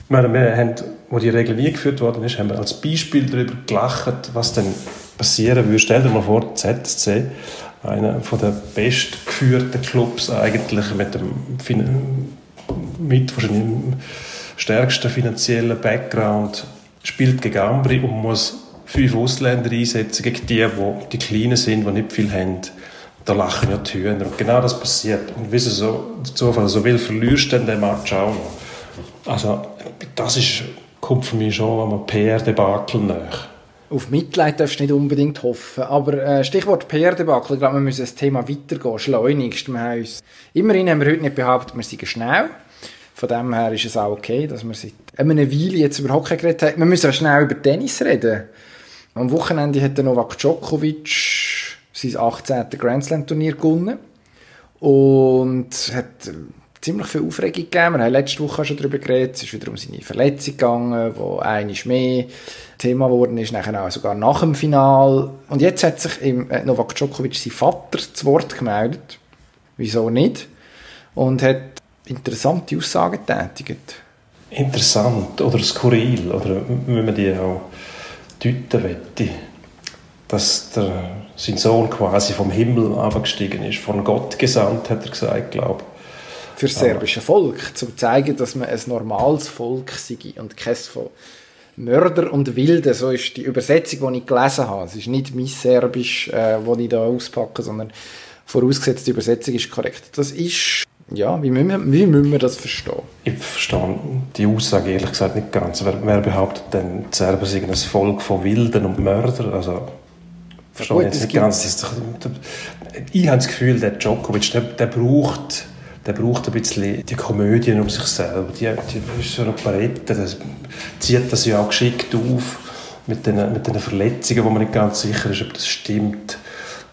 meine, wir haben, wo die Regel nie geführt worden ist, haben wir als Beispiel darüber gelacht, was denn passieren würde. Stell dir mal vor, ZSC, einer von den bestgeführten Clubs eigentlich mit dem mit wahrscheinlich stärksten finanziellen Background, spielt gegen Ambri und muss fünf Ausländer einsetzen gegen die, die, die Kleinen sind, die nicht viel haben. Da lachen ja die Hühner. Und genau das passiert. Und wie so, der Zufall so will, verlierst du den Match auch noch. Also, das ist, kommt für mich schon am PR-Debakel nach. Auf Mitleid darfst du nicht unbedingt hoffen. Aber äh, Stichwort PR-Debakel, ich glaube, wir müssen das Thema weitergehen, schleunigst. Wir haben immerhin haben wir heute nicht behauptet, wir seien schnell. Von dem her ist es auch okay, dass wir seit einer Weile jetzt über Hockey geredet haben. Wir müssen auch schnell über Tennis reden. Am Wochenende hat Novak Djokovic sein 18. Grand Slam Turnier gewonnen. Und hat ziemlich viel Aufregung gegeben. Wir haben letzte Woche schon darüber geredet. Es ist wieder um seine Verletzung gegangen, wo einiges mehr Thema geworden ist, nachher auch sogar nach dem Final. Und jetzt hat sich im äh, Novak Djokovic sein Vater zu Wort gemeldet. Wieso nicht? Und hat interessante Aussagen tätigt. Interessant oder skurril, oder wenn man die auch deuten möchte, dass der, sein Sohn quasi vom Himmel abgestiegen ist, von Gott gesandt, hat er gesagt, glaube Für das serbische Volk, um zu zeigen, dass man ein normales Volk sei und kein von Mörder und Wilde, so ist die Übersetzung, die ich gelesen habe. Es ist nicht mein Serbisch, äh, das ich da auspacke, sondern vorausgesetzt, die Übersetzung ist korrekt. Das ist ja, wie müssen, wir, wie müssen wir das verstehen? Ich verstehe die Aussage ehrlich gesagt nicht ganz. Wer, wer behauptet denn, die Serben seien ein Volk von Wilden und Mördern? Also, verstehe ja, gut, jetzt nicht ganz. Ich habe das Gefühl, der Djokovic, der, der braucht der braucht ein bisschen die Komödien um sich selber. Die, die ist so eine Palette, das zieht das ja auch geschickt auf mit den, mit den Verletzungen, wo man nicht ganz sicher ist, ob das stimmt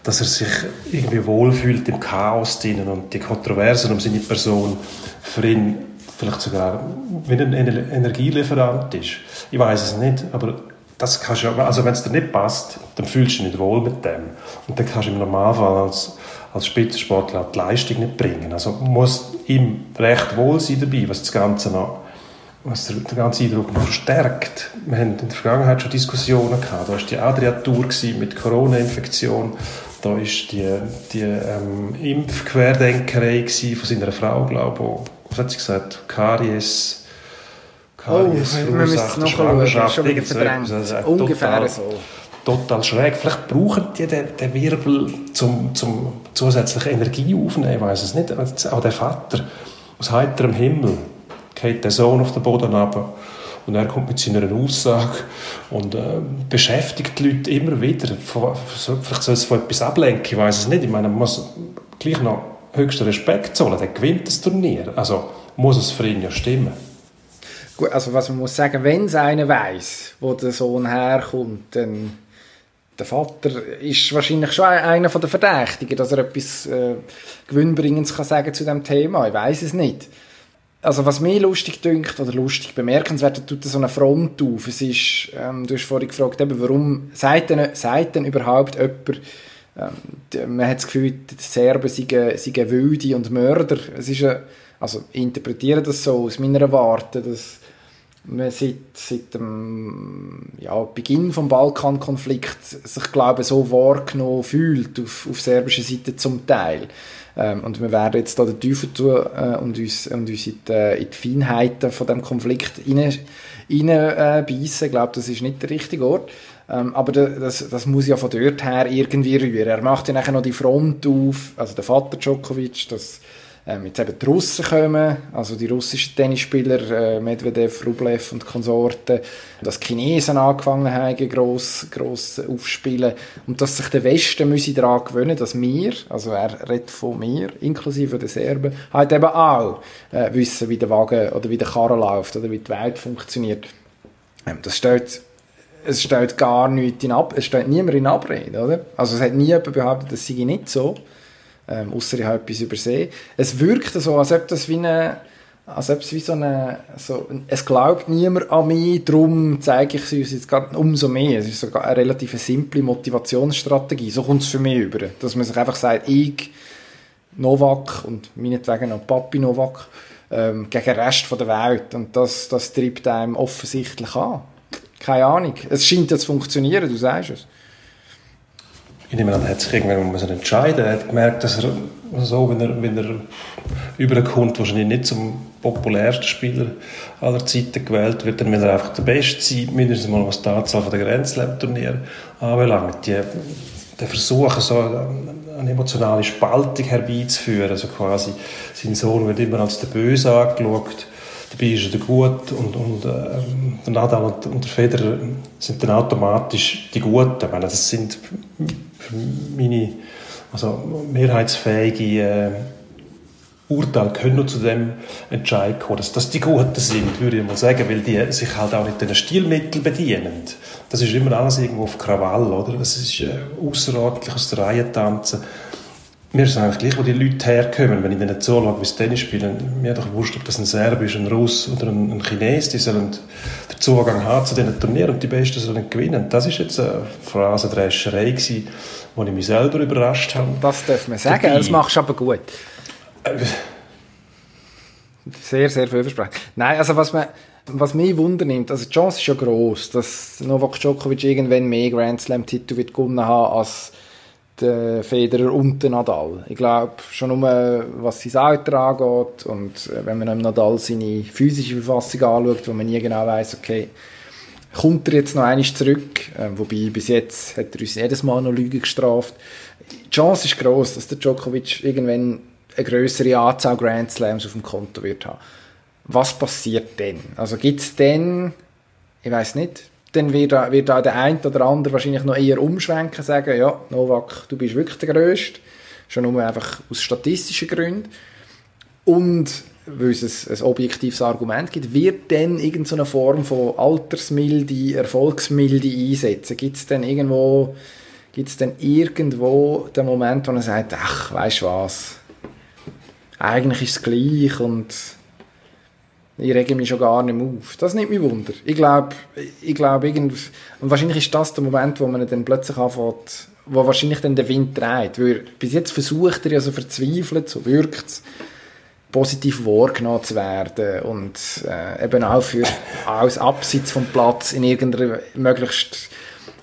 dass er sich irgendwie wohlfühlt im Chaos drinnen und die Kontroversen um seine Person für ihn vielleicht sogar wie ein Energielieferant ist. Ich weiß es nicht, aber das kannst du, also wenn es dir nicht passt, dann fühlst du dich nicht wohl mit dem. Und dann kannst du im Normalfall als, als Spitzensportler die Leistung nicht bringen. Also muss ihm recht wohl sein dabei, was das Ganze noch was den ganzen Eindruck noch verstärkt. Wir haben in der Vergangenheit schon Diskussionen gehabt. Da war die Adria-Tour mit Corona-Infektion da war die, die ähm, Impfquerdenkerei von seiner Frau, glaube ich. Was hat sie gesagt? Karies. Karies oh, wir müssen es noch Schwangerschaft. Schon wieder verdrängt. Also, Ungefähr total, so. Total schräg. Vielleicht brauchen die den, den Wirbel zum, zum zusätzliche Energie aufnehmen. Ich weiß es nicht. Auch der Vater aus heiterem Himmel geht der Sohn auf den Boden runter und er kommt mit seiner Aussage und äh, beschäftigt die Leute immer wieder. Vielleicht soll es von etwas ablenken, ich weiß es nicht. Ich meine, man muss gleich noch höchsten Respekt zollen, der gewinnt das Turnier. Also muss es für ihn ja stimmen. Gut, also was man muss sagen, wenn es einer weiß, wo der Sohn herkommt, dann der Vater ist wahrscheinlich schon einer der Verdächtigen, dass er etwas äh, Gewinnbringendes kann sagen zu dem Thema. Ich weiß es nicht. Also was mir lustig dünkt oder lustig bemerkenswert, tut so eine Front auf. Es ist, ähm, du hast vorhin gefragt, eben, warum sagt denn, denn überhaupt jemand, ähm, man hat das Gefühl, die Serben seien, seien Wilde und Mörder. Es ist eine, also ich interpretiere das so aus meiner Warte, dass man seit, seit dem ja, Beginn des Balkankonflikts sich, glaube so wahrgenommen fühlt, auf, auf serbischer Seite zum Teil. Ähm, und wir werden jetzt da den Teufel tun äh, und uns, und uns in, die, in die Feinheiten von dem Konflikt rein, rein äh. Ich glaube, das ist nicht der richtige Ort. Ähm, aber das, das muss ja von dort her irgendwie rühren. Er macht ja nachher noch die Front auf, also der Vater Djokovic, das ähm, jetzt eben die Russen kommen, also die russischen Tennisspieler, äh, Medvedev, Rublev und Konsorten, dass die Chinesen angefangen haben, gross, gross aufspielen und dass sich der Westen müsse daran gewöhnen, dass wir, also er redet von mir, inklusive der Serben, halt eben auch äh, wissen, wie der Wagen oder wie der Karren läuft oder wie die Welt funktioniert. Ähm, das stellt es steht gar nichts in Ab es steht niemand in Abrede, oder? Also es hat nie jemand behauptet, das sei nicht so ähm, außer ich habe etwas übersehen. Es wirkt so, als ob das wie eine, als es wie so eine, so, es glaubt niemand an mich, darum zeige ich es uns jetzt gerade umso mehr. Es ist sogar eine relativ simple Motivationsstrategie, so kommt es für mich über, dass man sich einfach sagt, ich, Novak und meinetwegen noch Papi Novak, ähm, gegen den Rest der Welt und das, das treibt einem offensichtlich an. Keine Ahnung. Es scheint ja zu funktionieren, du sagst es ich nehme an, er hat sich irgendwann müssen entscheiden. Er hat gemerkt, dass er so, wenn er, wenn er überkommt, wahrscheinlich nicht zum populärsten Spieler aller Zeiten gewählt wird, dann will er einfach der Beste sein, mindestens mal was die Anzahl der Grand Slam-Turniere anbelangt. Die, der Versuch, so eine emotionale Spaltung herbeizuführen, also quasi sein Sohn wird immer als der Böse angeschaut, dabei ist er der Gut und, und äh, der Nadal und, und der Federer sind dann automatisch die Guten. Ich meine, das sind meine also mehrheitsfähige äh, Urteile können nur zu dem Entscheid kommen, dass das die Guten sind, würde ich mal sagen, weil die sich halt auch nicht den Stilmitteln bedienen. Das ist immer alles irgendwo auf Krawall, oder? Das ist äh, außerordentlich aus der Reihe tanzen. Mir ist eigentlich gleich, wo die Leute herkommen, wenn ich denen zuschaue, wie sie Tennis spielen. Mir doch wurscht, ob das ein Serb ist, ein Russ oder ein, ein Chines, die sollen den Zugang haben zu diesen Turnieren und die Besten sollen gewinnen. Das ist jetzt eine Phrasendrescherei gewesen, wo ich mich selber überrascht habe. Das darf man sagen, Dabei. das machst du aber gut. Sehr, sehr vielversprechend. Nein, also was man was mich wundernimmt, also die Chance ist ja groß, dass Novak Djokovic irgendwann mehr Grand Slam Titel wird gewonnen haben als der Federer und der Nadal. Ich glaube, schon nur was sein Alter angeht und äh, wenn man Nadal seine physische Verfassung anschaut, wo man nie genau weiß, okay, kommt er jetzt noch einmal zurück, äh, wobei bis jetzt hat er uns jedes Mal noch Lüge gestraft. Die Chance ist groß, dass der Djokovic irgendwann eine größere Anzahl Grand Slams auf dem Konto wird haben. Was passiert denn? Also gibt es denn, ich weiß nicht, dann wird, wird auch der eine oder andere wahrscheinlich noch eher umschwenken, sagen, ja, Novak, du bist wirklich der Größte. Schon nur einfach aus statistischen Gründen. Und weil es ein, objektives Argument gibt, wird dann irgendeine Form von Altersmilde, Erfolgsmilde einsetzen? Gibt es dann irgendwo, gibt's denn irgendwo den Moment, wo er sagt, ach, weißt du was, eigentlich ist es gleich und ich rege mich schon gar nicht mehr auf. Das nimmt mich Wunder. Ich glaube, ich glaube und wahrscheinlich ist das der Moment, wo man dann plötzlich anfängt, wo wahrscheinlich dann der Wind dreht. Weil bis jetzt versucht er ja so verzweifelt, so wirkt es, positiv wahrgenommen zu werden und äh, eben auch für aus Abseits vom Platz in irgendeiner möglichst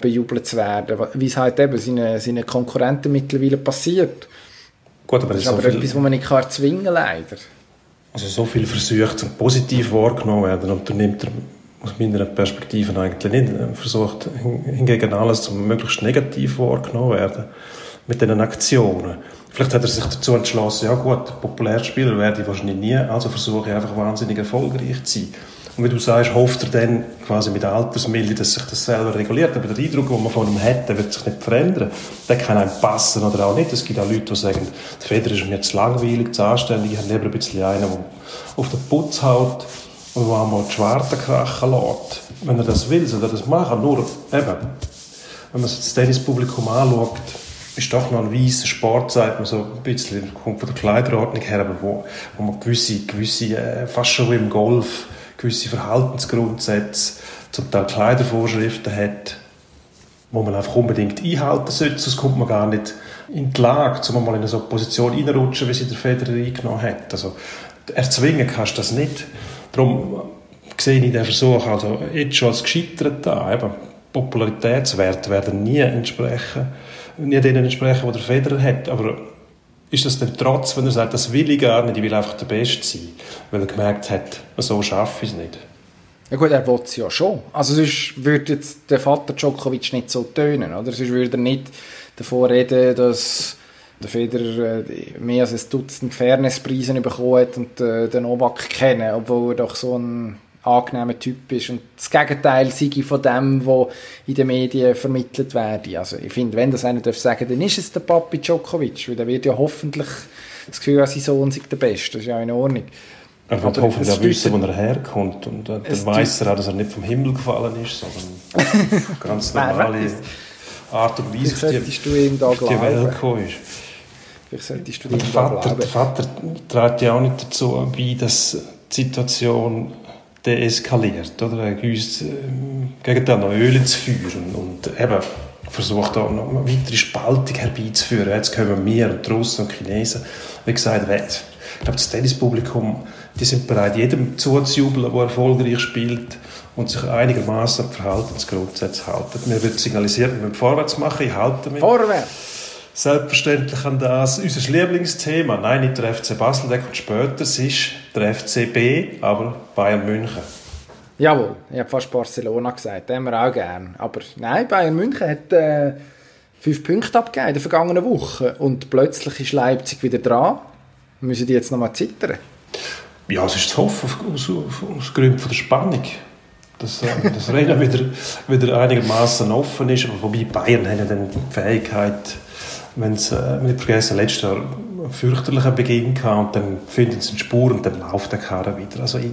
bejubelt zu werden, wie es halt eben seinen, seinen Konkurrenten mittlerweile passiert. Gut, aber das ist aber so etwas, was man nicht erzwingen kann, leider also so viel Versuche zum positiv wahrgenommen werden unternimmt er aus meiner Perspektive eigentlich nicht. Er versucht hingegen alles zum möglichst negativ wahrgenommen werden mit diesen Aktionen. Vielleicht hat er sich dazu entschlossen, ja gut, populärspieler werde ich wahrscheinlich nie, also versuche ich einfach wahnsinnig erfolgreich zu sein. Und wie du sagst, hofft er dann quasi mit Altersmilde, dass sich das selber reguliert. Aber der Eindruck, den man von ihm hat, der wird sich nicht verändern. Der kann einem passen oder auch nicht. Es gibt auch Leute, die sagen, der Feder ist mir zu langweilig, zu anständig. Ich habe lieber ein bisschen einen, der auf den Putz haut und der einmal die Schwarte krachen lässt. Wenn er das will, soll er das machen. Nur, eben, wenn man sich das Tennispublikum anschaut, ist doch noch ein weißer Sport, sagt man so ein bisschen, kommt von der Kleiderordnung her, aber wo, wo man gewisse, gewisse äh, fast schon wie im Golf, gewisse Verhaltensgrundsätze, zum Teil Kleidervorschriften hat, wo man einfach unbedingt einhalten sollte, sonst kommt man gar nicht in die Lage, um mal in eine so Position reinrutschen, wie sie der Federer eingenommen hat. Also, erzwingen kannst du das nicht. Darum sehe ich den Versuch also jetzt schon als gescheitert an. Popularitätswerte werden nie entsprechen, nie denen entsprechen, die der Federer hat. Aber ist das denn trotz, wenn er sagt, das will ich gar nicht, ich will einfach der Beste sein, weil er gemerkt hat, so schaffe ich es nicht? Ja gut, er will es ja schon. Also sonst würde jetzt der Vater Djokovic nicht so tönen, oder? Sonst würde er nicht davor reden, dass der Federer äh, mehr als ein Dutzend Fairnesspreise bekommen hat und äh, den Novak kennen, obwohl er doch so ein angenehmer Typ ist und das Gegenteil sei von dem, was in den Medien vermittelt werde. Also ich finde, wenn das einer darf sagen, dann ist es der Papi Djokovic, weil der wird ja hoffentlich das Gefühl haben, sein Sohn sei der Beste, das ist ja in Ordnung. Er wird hoffentlich auch wissen, wo er herkommt und äh, dann weiss er auch, dass er nicht vom Himmel gefallen ist, sondern *laughs* ganz normale Art und Weise auf die, du ihm da auf die Welt gekommen ist. Vielleicht solltest du ihm der Vater, der Vater trägt ja auch nicht dazu bei, dass die Situation deeskaliert, oder? Er gießt äh, Gegenteil noch Öl ins Feuer und, und eben versucht da noch eine weitere Spaltung herbeizuführen. Jetzt kommen wir und die Russen und die Chinesen. Wie gesagt, ich glaube, das Tennispublikum, die sind bereit, jedem zuzujubeln, der erfolgreich spielt und sich einigermaßen an Verhaltensgrundsätze halten. Mir wird signalisiert, wir müssen vorwärts machen, ich halte mich. Vorwärts! Selbstverständlich an das unser Lieblingsthema. Nein, nicht der FC Basel, der kommt später. Es ist der FCB, aber Bayern München. Jawohl, ich habe fast Barcelona gesagt, den haben wir auch gern. Aber nein, Bayern München hat äh, fünf Punkte abgegeben in der vergangenen Woche und plötzlich ist Leipzig wieder dran. Müssen die jetzt nochmal zittern? Ja, es ist zu hoffen, aus, aus, aus Gründen der Spannung. Dass äh, das Rennen *laughs* wieder, wieder einigermaßen offen ist. Aber wobei Bayern haben ja dann die Fähigkeit, wenn sie äh, nicht vergessen, letztes Jahr fürchterlichen Beginn gehabt und dann finden sie eine Spur und dann läuft der Karre wieder. Also ich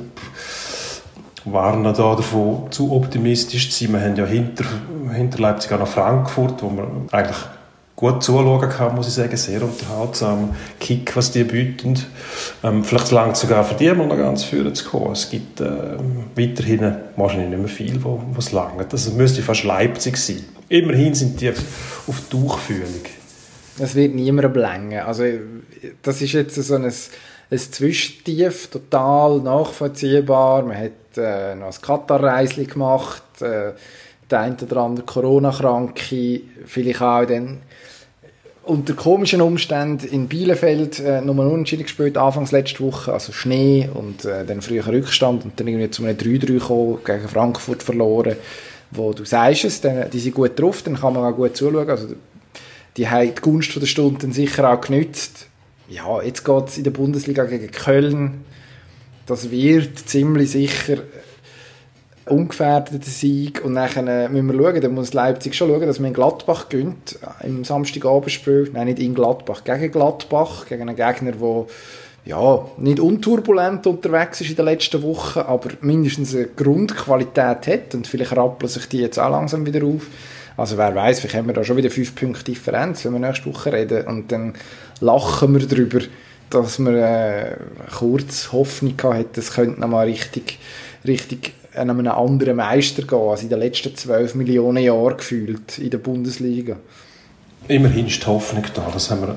warne da davon, zu optimistisch zu sein. Wir haben ja hinter, hinter Leipzig auch noch Frankfurt, wo man eigentlich gut zuschauen kann, muss ich sagen. Sehr unterhaltsam. Kick, was die bieten. Ähm, vielleicht langt es sogar für die mal noch ganz führen zu kommen. Es gibt ähm, weiterhin wahrscheinlich nicht mehr viel, wo, es langt. Also müsste fast Leipzig sein. Immerhin sind die auf Tuchfühlung. Es wird niemandem länger. Also, das ist jetzt so ein, ein Zwischentief, total nachvollziehbar. Man hat äh, noch ein Katar-Reisli gemacht, äh, der eine oder andere Corona-Kranke, vielleicht auch dann unter komischen Umständen in Bielefeld äh, nochmal unentschieden gespielt, anfangs letzte Woche, also Schnee und äh, dann früher Rückstand und dann irgendwie zu einem 3-3 gekommen, gegen Frankfurt verloren, wo du sagst es, dann, die sind gut drauf, dann kann man auch gut zuschauen, also die haben die Gunst der Stunde sicher auch genützt. Ja, jetzt geht es in der Bundesliga gegen Köln. Das wird ziemlich sicher ungefährdeter Sieg und dann müssen wir schauen, dann muss Leipzig schon schauen, dass man in Gladbach gönnt im Samstagabendspiel, nein, nicht in Gladbach, gegen Gladbach, gegen einen Gegner, der ja, nicht unturbulent unterwegs ist in den letzten Wochen, aber mindestens eine Grundqualität hat und vielleicht rappeln sich die jetzt auch langsam wieder auf. Also wer weiß, vielleicht haben wir da schon wieder fünf Punkte Differenz, wenn wir nächste Woche reden. Und dann lachen wir darüber, dass wir äh, kurz Hoffnung hatten, es könnte nochmal richtig, richtig an einem anderen Meister gehen, als in den letzten zwölf Millionen Jahren gefühlt in der Bundesliga. Immerhin ist die Hoffnung da. Das haben wir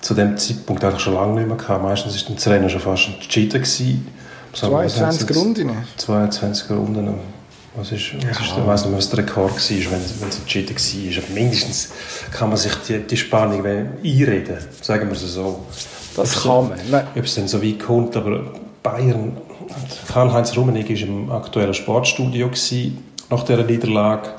zu dem Zeitpunkt eigentlich schon lange nicht mehr gehabt. Meistens war das Rennen schon fast entschieden. Gewesen. 22 Runden? 22 Runden. Was ist, was ist, ich weiß nicht, was der Rekord war, wenn, wenn es entschieden war. Aber mindestens kann man sich die, die Spannung einreden, sagen wir es so. Das kann man. Ob es dann so weit kommt, aber Bayern, Karl-Heinz Rummenigge war im aktuellen Sportstudio gewesen, nach dieser Niederlage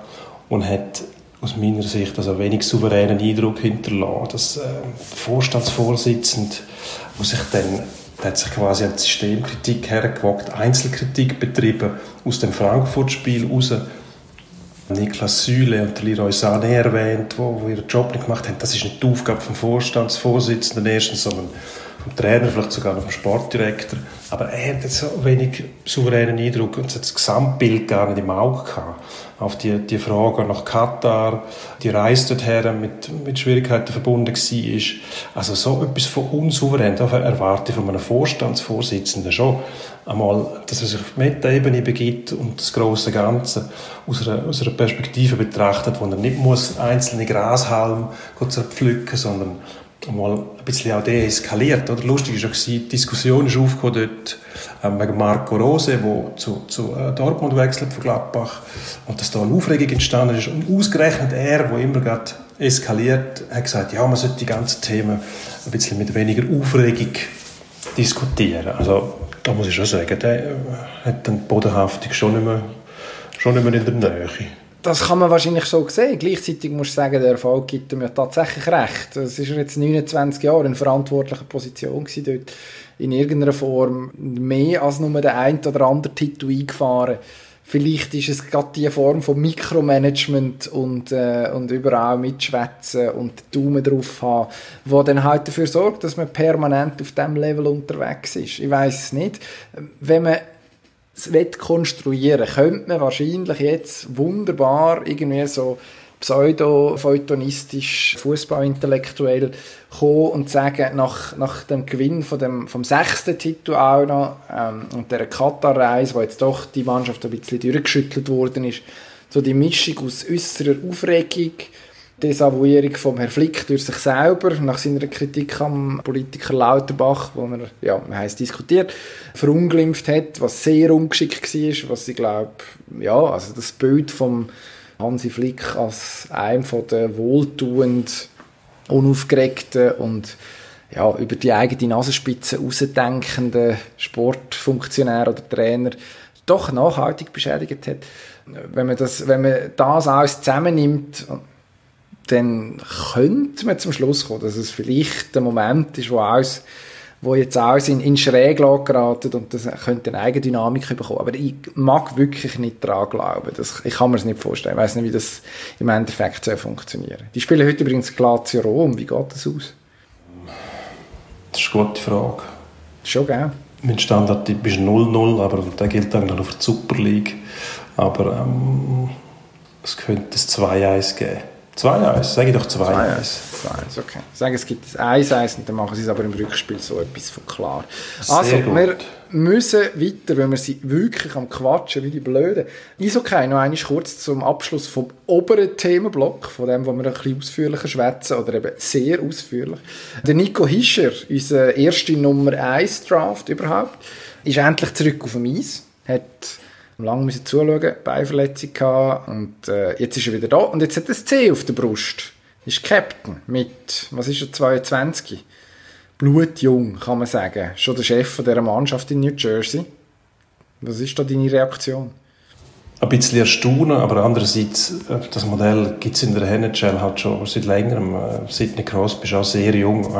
und hat aus meiner Sicht also wenig souveränen Eindruck hinterlassen. dass äh, der Vorstandsvorsitzende, der sich dann Da hat sich quasi eine Systemkritik hergewagt, Einzelkritik betrieben aus dem Frankfurt-Spiel raus. Niklas Süle und Leroy Sané erwähnt, wo, wo ihren Job nicht gemacht haben. Das ist nicht die Aufgabe vom Vorstandsvorsitzenden erstens, sondern vom Trainer, vielleicht sogar noch vom Sportdirektor. Aber er hat so wenig souveränen Eindruck und das Gesamtbild gar nicht im Auge gehabt. Auf die, die Frage nach Katar, die Reise dorthin mit, mit Schwierigkeiten verbunden war. Also so etwas von unsouverän, da erwarte ich von einem Vorstandsvorsitzenden schon einmal, dass er sich auf die Meta-Ebene begibt und das große Ganze aus einer, aus einer Perspektive betrachtet, wo er nicht muss einzelne Grashalme zerpflücken sondern mal ein bisschen auch deeskaliert. Oder? Lustig war die Diskussion ist aufgekommen dort ähm, wegen Marco Rose, der zu, zu äh, Dortmund wechselt von Gladbach und dass da eine Aufregung entstanden ist. Und ausgerechnet er, der immer gerade eskaliert, hat gesagt, ja, man sollte die ganzen Themen ein bisschen mit weniger Aufregung diskutieren. Also da muss ich schon sagen, der äh, hat dann die Bodenhaftung schon nicht mehr, schon nicht mehr in der Nähe. Das kann man wahrscheinlich so sehen. Gleichzeitig muss ich sagen, der Erfolg gibt ihm ja tatsächlich recht. Es ist jetzt 29 Jahre in verantwortlicher Position dort in irgendeiner Form mehr als nur der ein oder andere Titel eingefahren. Vielleicht ist es gerade die Form von Mikromanagement und, äh, und überall mitschwätzen und Daumen drauf haben, wo dann halt dafür sorgt, dass man permanent auf diesem Level unterwegs ist. Ich weiß es nicht. Wenn man es konstruieren. Könnte man wahrscheinlich jetzt wunderbar irgendwie so pseudo-feutonistisch, fußballintellektuell kommen und sagen, nach, nach dem Gewinn von dem, vom sechsten Titel auch noch ähm, und der Katar-Reise, wo jetzt doch die Mannschaft ein bisschen durchgeschüttelt worden ist, so die Mischung aus äußerer Aufregung, Desavouierung vom Herrn Flick durch sich selber nach seiner Kritik am Politiker Lauterbach, wo er, ja, heißt diskutiert, verunglimpft hat, was sehr ungeschickt war, was ich glaube, ja, also das Bild vom Hansi Flick als einem von der wohltuend unaufgeregten und ja, über die eigene Nasenspitze ausdenkenden Sportfunktionär oder Trainer doch nachhaltig beschädigt hat. Wenn man das, wenn man das alles zusammennimmt, dann könnte man zum Schluss kommen, dass es vielleicht der Moment ist, wo alles wo jetzt alles in, in Schräglage geraten und das könnte eine Eigendynamik bekommen. Aber ich mag wirklich nicht daran glauben. Das, ich kann mir das nicht vorstellen. Ich weiß nicht, wie das im Endeffekt soll funktionieren Die spielen heute übrigens Lazio Rom. Wie geht das aus? Das ist eine gute Frage. Schon, gell? Mein Standardtipp ist 0-0, aber der gilt dann noch für die Super League. Aber ähm, es könnte ein 2-1 geben. 2-1, sage ich doch 2-1. 2-1, okay. Sagen, es gibt ein 1-1 und dann machen sie es aber im Rückspiel so etwas von klar. Also, wir müssen weiter, wenn wir sie wirklich am Quatschen, wie die Blöden. Eishockey, noch einmal kurz zum Abschluss vom oberen Themenblock, von dem, wo wir ein bisschen ausführlicher schwätzen, oder eben sehr ausführlich. Der Nico Hischer, unser erster Nummer 1 Draft überhaupt, ist endlich zurück auf dem Eis, hat lange müssen zuschauen, Beinverletzung gehabt und äh, jetzt ist er wieder da und jetzt hat er das C auf der Brust. Ist Captain mit, was ist er, 22? Blutjung, kann man sagen. Schon der Chef von dieser Mannschaft in New Jersey. Was ist da deine Reaktion? Ein bisschen erstaunen, aber andererseits, äh, das Modell gibt es in der NHL halt schon seit längerem. Äh, Sidney Crosby ist auch sehr jung,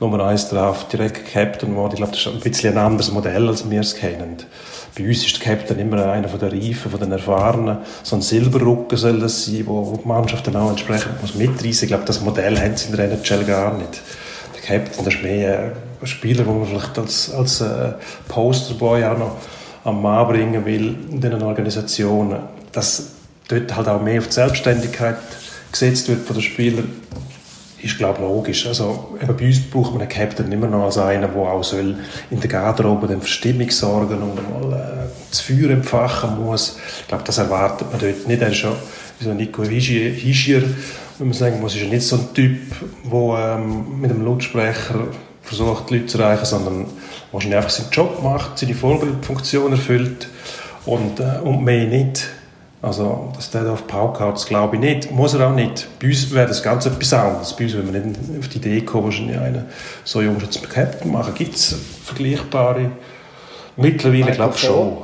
Nummer 1 drauf, direkt Captain geworden. Ich glaube, das ist ein bisschen ein anderes Modell, als wir es kennen. Bei uns ist der Captain immer einer der Reifen, von den Erfahrenen. So ein Silberrücken soll das sein, wo die Mannschaft dann auch entsprechend muss mitreißen. Ich glaube, das Modell haben sie in der NHL gar nicht. Der Captain, das ist mehr ein Spieler, den man vielleicht als, als äh, Posterboy auch noch am Mann bringen will in diesen Organisationen. Dass dort halt auch mehr auf die Selbstständigkeit gesetzt wird von den Spielern ist, glaube logisch. Also, eben bei uns braucht man einen Captain immer noch als einen, der auch soll in der Garderobe den Verstimmung sorgen und mal äh, das Feuer empfachen muss. Ich glaube, das erwartet man dort nicht. Er ist schon wie so Nico Hischier, wenn man sagen muss, ist nicht so ein Typ, der ähm, mit einem Lautsprecher versucht, die Leute zu erreichen, sondern wahrscheinlich einfach seinen Job macht, seine Vorbildfunktion erfüllt und, äh, und mehr nicht. Also, dass der da auf Pauke hat, das glaube ich nicht. Muss er auch nicht. Bei uns wäre das ganz etwas anderes. Bei uns, wenn wir nicht auf die Idee kommen, einen so jungen zum Captain machen, gibt es vergleichbare. Mittlerweile glaube ich schon.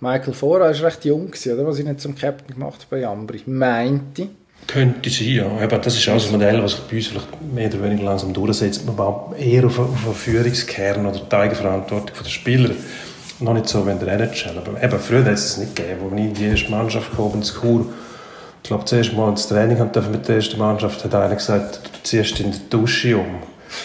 Michael Fora war recht jung, oder? Was ich nicht zum Captain gemacht bei Ambri. Meinte. Könnte sein, ja. Aber das ist auch ein Modell, was sich bei uns vielleicht mehr oder weniger langsam durchsetzt. Man baut eher auf einen Führungskern oder die Eigenverantwortung der Spieler. Noch nicht so der NHL. Aber eben, früher hat es es nicht gegeben. Als ich in die erste Mannschaft kam, in Chur, ich glaube, das erste Mal ins Training mit der ersten Mannschaft, hat einer gesagt, du ziehst in der Dusche um.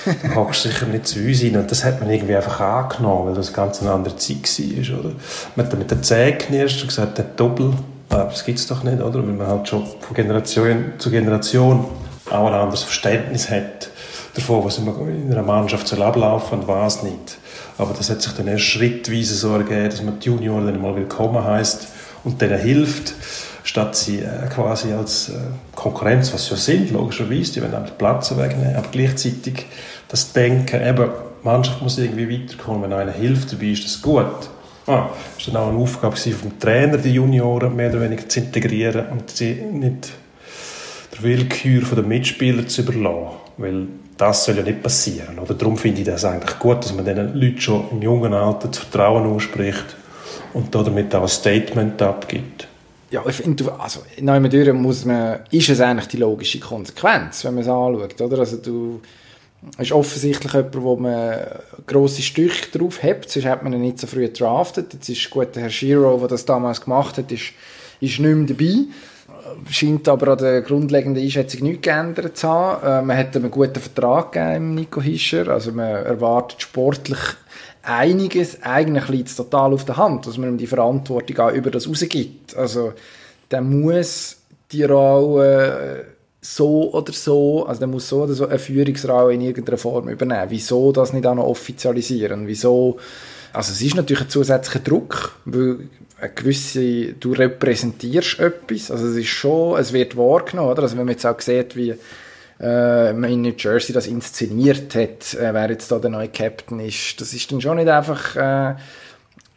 du hockst sicher nicht zu uns rein. Und das hat man irgendwie einfach angenommen, weil das ganz eine andere Zeit war. Oder? Man hat mit den Zähnen knirscht und gesagt, der Doppel, ah, das gibt es doch nicht, oder? Weil man halt schon von Generation zu Generation auch ein anderes Verständnis hat davon, was in einer Mannschaft soll ablaufen und was nicht. Aber das hat sich dann erst schrittweise so ergeben, dass man die Junioren dann mal willkommen heißt und denen hilft, statt sie äh, quasi als äh, Konkurrenz, was sie ja sind, logischerweise, die wollen den Platz wegnehmen, aber gleichzeitig das Denken, eben, die Mannschaft muss irgendwie weiterkommen, wenn einer hilft dabei, ist das gut. Ah, war dann auch eine Aufgabe vom Trainer, die Junioren mehr oder weniger zu integrieren und sie nicht der Willkür der Mitspieler zu überlassen, weil das soll ja nicht passieren. Oder? Darum finde ich das eigentlich gut, dass man diesen Leuten schon im jungen Alter das Vertrauen ausspricht und damit auch ein Statement abgibt. Ja, ich finde, also, durch muss man, ist es eigentlich die logische Konsequenz, wenn man es anschaut, oder? Also du, ist offensichtlich jemand, wo man grosse Stücke drauf hat, sonst hat man ihn nicht so früh draftet. Jetzt ist gut, der Herr Shiro, der das damals gemacht hat, ist, ist nicht mehr dabei scheint aber an der grundlegenden Einschätzung nichts geändert zu haben. Äh, man hat einen guten Vertrag gegeben, Nico Hischer. Also man erwartet sportlich einiges. Eigentlich liegt es total auf der Hand, dass man ihm die Verantwortung auch über das rausgibt. Also der muss die Rolle so oder so, also der muss so oder so eine Führungsrolle in irgendeiner Form übernehmen. Wieso das nicht auch noch offizialisieren? Wieso also es ist natürlich ein zusätzlicher Druck, weil eine gewisse, du repräsentierst etwas, also es ist schon, es wird wahrgenommen, oder? Also wenn man jetzt auch sieht, wie äh, man in New Jersey das inszeniert hat, äh, wer jetzt da der neue Captain ist, das ist dann schon nicht einfach, äh,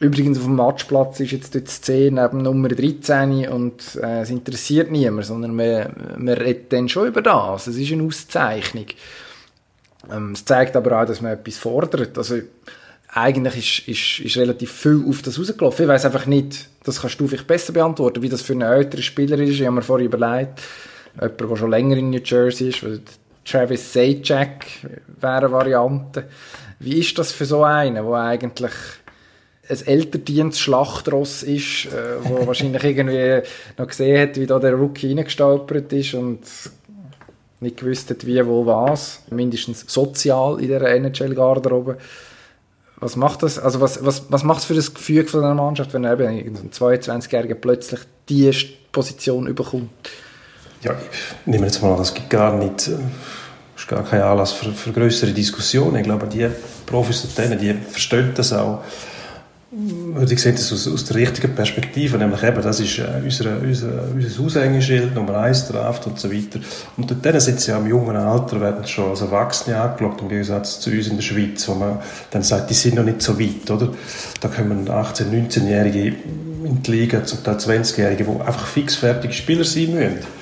übrigens auf dem Matchplatz ist jetzt dort 10 neben Nummer 13 und äh, es interessiert niemand, sondern man, man redet dann schon über das, es ist eine Auszeichnung. Ähm, es zeigt aber auch, dass man etwas fordert, also eigentlich ist, ist, ist relativ viel auf das rausgelaufen. Ich weiß einfach nicht, das kannst du vielleicht besser beantworten, wie das für einen älteren Spieler ist. Ich habe mir vorher überlegt, jemand, der schon länger in New Jersey ist, weil Travis Sajak wäre eine Variante. Wie ist das für so einen, der eigentlich ein älterdientes Schlachtross ist, äh, wo *laughs* wahrscheinlich irgendwie noch gesehen hat, wie da der Rookie reingestolpert ist und nicht gewusst hat, wie, wo, was. Mindestens sozial in der NHL-Garderobe was macht das, also was, was, was macht es für das Gefühl von einer Mannschaft, wenn eben ein 22-Jähriger plötzlich die Position überkommt? Ja, ich nehme jetzt mal an, das gibt gar nicht, äh, ist gar kein Anlass für, für größere Diskussionen. Ich glaube, die Profis und denen, die verstehen das auch würde ich sehen das aus, aus der richtigen Perspektive, nämlich eben, das ist äh, unser, unser, unser Aushängeschild, Nummer 1 Draft und so weiter. Und dort sind sie ja im jungen Alter, werden schon als Erwachsene angeschaut, im Gegensatz zu uns in der Schweiz, wo man dann sagt, die sind noch nicht so weit, oder? Da kommen 18-, 19-Jährige in die Liga, zum Teil 20-Jährige, die einfach fixfertige Spieler sein müssen.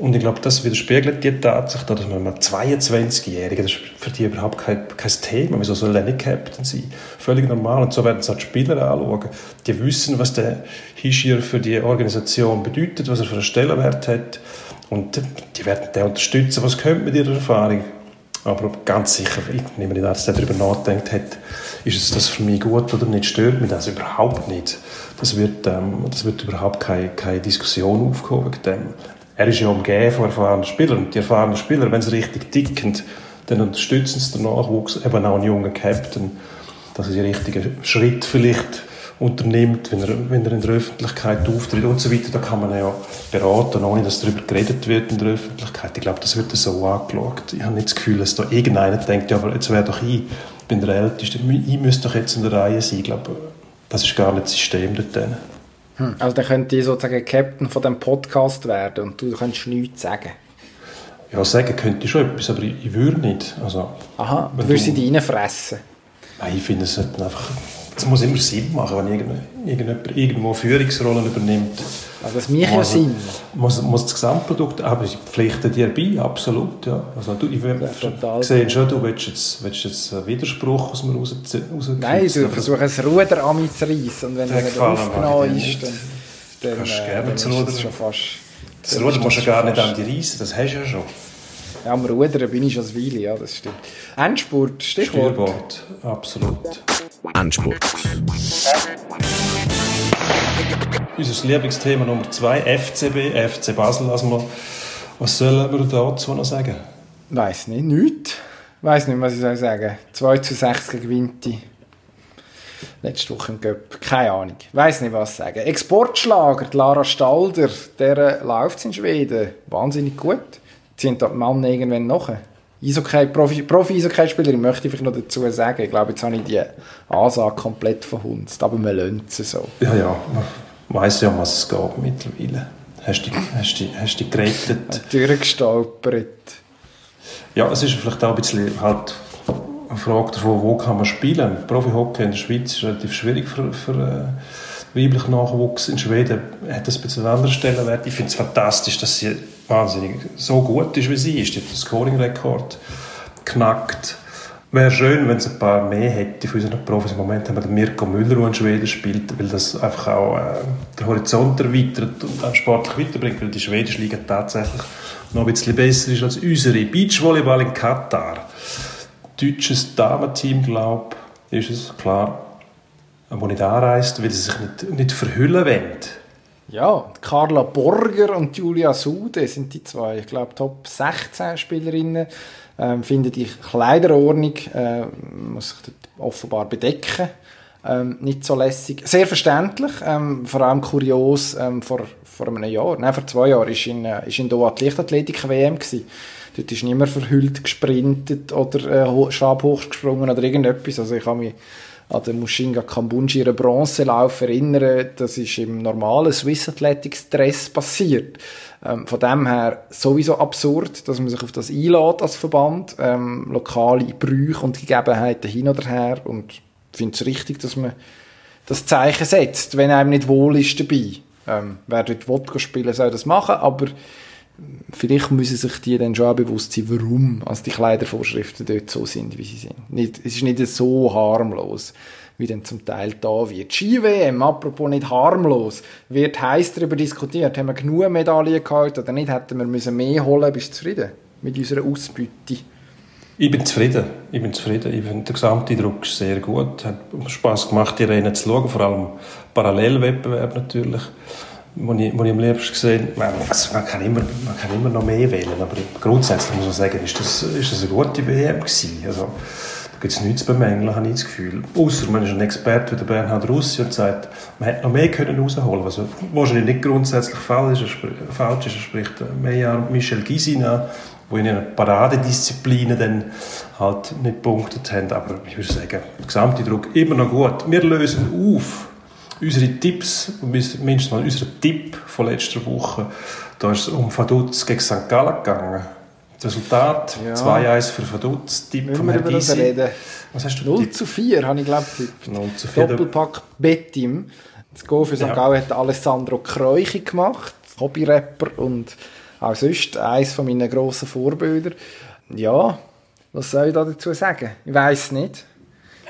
Und ich glaube, das widerspiegelt die Tatsache, dass man 22-Jährige, das ist für die überhaupt kein, kein Thema, wieso soll er nicht Captain sein? Völlig normal. Und so werden es die Spieler anschauen. Die wissen, was der Hischier für die Organisation bedeutet, was er für einen Stellenwert hat. Und die werden den unterstützen. Was könnte mit ihrer Erfahrung? Aber ganz sicher, ich nehme nicht an, dass der darüber nachdenkt hat, ist es das für mich gut oder nicht, stört mich das überhaupt nicht. Das wird, ähm, das wird überhaupt keine, keine Diskussion dem er ist ja umgeben von erfahrenen Spielern. Und die erfahrenen Spieler, wenn sie richtig ticken, dann unterstützen sie den Nachwuchs, eben auch einen jungen Captain, dass er die richtigen Schritt vielleicht unternimmt, wenn er, wenn er in der Öffentlichkeit auftritt und so weiter. Da kann man ja beraten, ohne dass darüber geredet wird in der Öffentlichkeit. Ich glaube, das wird so angeschaut. Ich habe nicht das Gefühl, dass da irgendeiner denkt, ja, aber jetzt wäre doch ich, ich bin der Älteste, ich müsste doch jetzt in der Reihe sein. Ich glaube, das ist gar nicht das System dort. Drin. Hm. Also dann könnte ich sozusagen Captain von dem Podcast werden und du könntest nichts sagen. Ja, sagen könnte ich schon etwas, aber ich, ich würde nicht. Also, Aha, du würdest sie reinfressen? Nein, ich finde, es einfach es muss immer Sinn machen, wenn irgendjemand irgendwo Führungsrollen übernimmt. Also das macht ja Sinn. Muss, muss das Gesamtprodukt, aber ich pflichte dir bei, absolut, ja. Also du, ich sehe schon, du willst jetzt, willst jetzt einen Widerspruch aus mir raus, Nein, du versuchst ein Ruder an mich zu reissen und wenn er nicht aufgenommen ist, dann, dann, äh, dann ist das schon fast Das Ruder musst du gar nicht an die reissen, das hast du ja schon. Ja, am Rudern bin ich schon ein Weile, ja, das stimmt. Endspurt, Stichwort. Steuerbord, absolut. Endspurt. Unser Lieblingsthema Nummer zwei, FCB, FC Basel. Also mal, was sollen wir dazu noch sagen? Weiß nicht, nichts. Weiß nicht, was ich soll sagen. 2 zu 6 gegen Vinti. Letzte Woche im Göpp. Keine Ahnung. Weiß nicht, was sagen. Exportschlager, die Lara Stalder, der läuft in Schweden. Wahnsinnig gut. Ziehen da die Männer irgendwann nachher. Eishockey, Profi, Profi-Eishockey-Spielerin möchte ich vielleicht noch dazu sagen. Ich glaube, jetzt habe ich die Ansage komplett verhunzt. Aber man lernt sie so. Ja, ja, man weiss ja, um was es geht mittlerweile. Hast du hast dich, hast dich gerettet? Durchgestolpert. Ja, es ist vielleicht auch ein bisschen halt eine Frage davon, wo kann man spielen. Profi-Hockey in der Schweiz ist relativ schwierig für, für äh, weiblichen Nachwuchs. In Schweden hat das ein bisschen einen anderen Stellenwert. Ich finde es fantastisch, dass sie wahnsinnig so gut ist, wie sie ist. Die hat den Scoring-Rekord geknackt. Wäre schön, wenn es ein paar mehr hätte für unsere Profis. Im Moment haben wir den Mirko Müller, der in Schweden spielt, weil das einfach auch äh, den Horizont erweitert und auch sportlich weiterbringt, weil die schwedische Liga tatsächlich noch ein bisschen besser ist als unsere. Beachvolleyball in Katar. Deutsches Damenteam, glaube ich, ist es, klar, wo nicht anreist, weil sie sich nicht, nicht verhüllen wollen. Ja, Carla Borger und Julia Sude sind die zwei, ich glaube, Top 16 Spielerinnen. Ähm, finden die Kleiderordnung, äh, muss sich offenbar bedecken. Ähm, nicht so lässig. Sehr verständlich, ähm, vor allem kurios, ähm, vor, vor einem Jahr, nein, vor zwei Jahren, ist in, äh, ist in Doha die Leichtathletik-WM gewesen. Dort ist niemand verhüllt gesprintet oder äh, Stab hochgesprungen oder irgendetwas. Also ich kann mich an den Mushinga Kambunji ihren Bronzelauf erinnern. Das ist im normalen Swiss Athletics Dress passiert. Ähm, von dem her sowieso absurd, dass man sich auf das einlädt als Verband. Ähm, lokale Brüche und Gegebenheiten hin oder her. Und ich finde es richtig, dass man das Zeichen setzt, wenn einem nicht wohl ist dabei. Ähm, wer dort Wodka spielen soll das machen, aber vielleicht müssen sich die dann schon auch bewusst sein, warum also die Kleidervorschriften dort so sind, wie sie sind. Nicht, es ist nicht so harmlos, wie dann zum Teil da wird. Ski-WM, apropos nicht harmlos, wird heiß darüber diskutiert. Haben wir genug Medaillen geholt oder nicht? Hätten wir müssen mehr holen? Bist du zufrieden mit unserer Ausbeute? Ich bin zufrieden. Ich bin zufrieden. Ich finde, der Gesamteindruck ist sehr gut. Hat Spass gemacht, die Rennen zu schauen, vor allem Parallelwettbewerb natürlich wo ich, wo ich am liebsten gesehen also man, kann immer, man kann immer noch mehr wählen, aber grundsätzlich muss man sagen, ist das, ist das eine gute WM gewesen. Also, da gibt es nichts zu bemängeln, habe ich das Gefühl. Außer man ist ein Experte wie der Bernhard Russi und sagt, man hätte noch mehr können rausholen was wahrscheinlich nicht grundsätzlich falsch ist. Er spricht mehr Michel Gisina, wo in ihren Paradedisziplinen dann halt nicht punktet haben. Aber ich würde sagen, der gesamte Druck immer noch gut. Wir lösen auf unsere Tipps, mindestens mal unser Tipp von letzter Woche, da ist es um Vaduz gegen St. Gallen gegangen. Das Resultat ja. 2-1 für Vaduz, Tipp vom Herrn reden. Was hast du 0 zu 4 habe ich glaube ich 0 zu 4. Doppelpack Bettim. Das Go für St. Ja. Gallen hat Alessandro Kreuchi gemacht, Hobbyrapper und auch sonst eines von meinen grossen Vorbilder. Ja, was soll ich da dazu sagen? Ich weiß nicht.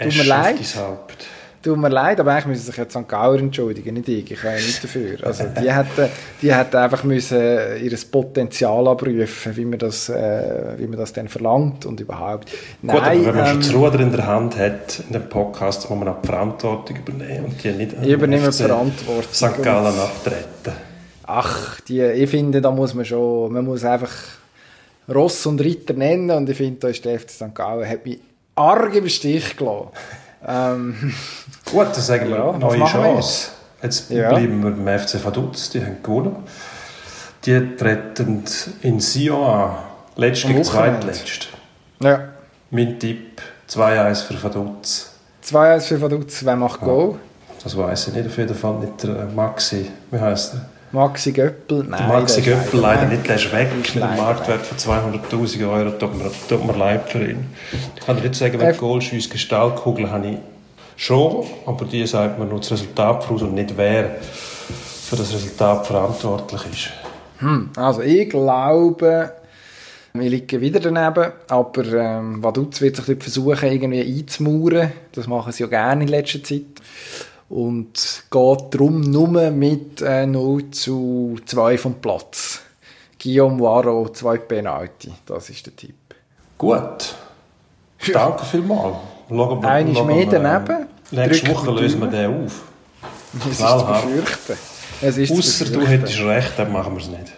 Tut mir leid. Haupt. Tut mir leid, aber eigentlich müssen sich jetzt St. Gauer entschuldigen, nicht ich. Ich kann ja nicht dafür. Also die hätten, die hätten einfach müssen ihr Potenzial abrufen, wie man das, äh, wie man das dann verlangt und überhaupt. Nein, Gut, aber wenn man ähm, schon das Ruder in der Hand hat, in dem Podcast, muss man auch die Verantwortung übernehmen und die nicht ich übernehme die Verantwortung. St. Gallen abtreten. Ach, die, ich finde, da muss man schon, man muss einfach Ross und Ritter nennen und ich finde, da ist der FC St. Gallen, hat mich arg im Stich gelassen. Ähm, *laughs* Gut, dann sagen wir ja, neue Chance. Jetzt ja. bleiben wir beim FC Vaduz, die haben gewonnen. Die treten in Sion an. Letzt gegen zweitletzt. Ja. Mein Tipp, 2-1 für Vaduz. 2-1 für Vaduz, wer macht ja. Goal? Das weiß ich nicht, auf jeden Fall nicht der Maxi, wie heißt er? Maxi Göppel, nein. Der Maxi Göppel leider, nicht, der ist weg mit einem Marktwert von 200'000 Euro, tut mir, tut mir leid für ihn. Ich kann dir nicht sagen, wenn Goal schießt, Gestaltkugel habe ich schon, aber die sagt man nur das Resultat voraus und nicht wer für das Resultat verantwortlich ist. Hm, also ich glaube, wir liegen wieder daneben, aber ähm, Vaduz wird sich versuchen, irgendwie einzumauern. Das machen sie ja gerne in letzter Zeit. Und geht darum nur mit äh, 0 zu 2 vom Platz. Guillaume Waro, zwei Penalty. Das ist der Tipp. Gut. Danke vielmals. Schauen mehr wir, äh, daneben. Nächste Woche lösen wir den auf. Es ist zu befürchten. Es ist Ausser du hättest recht, dann machen wir es nicht.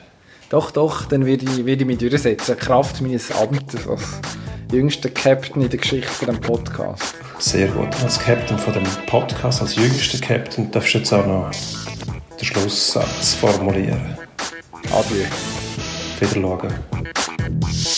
Doch, doch, dann werde ich, werde ich mich durchsetzen. Kraft meines Amtes als jüngster Captain in der Geschichte von dem Podcast. Sehr gut. Als Captain von dem Podcast, als jüngster Captain, darfst du jetzt auch noch den Schlusssatz formulieren. Adieu. Wieder schauen.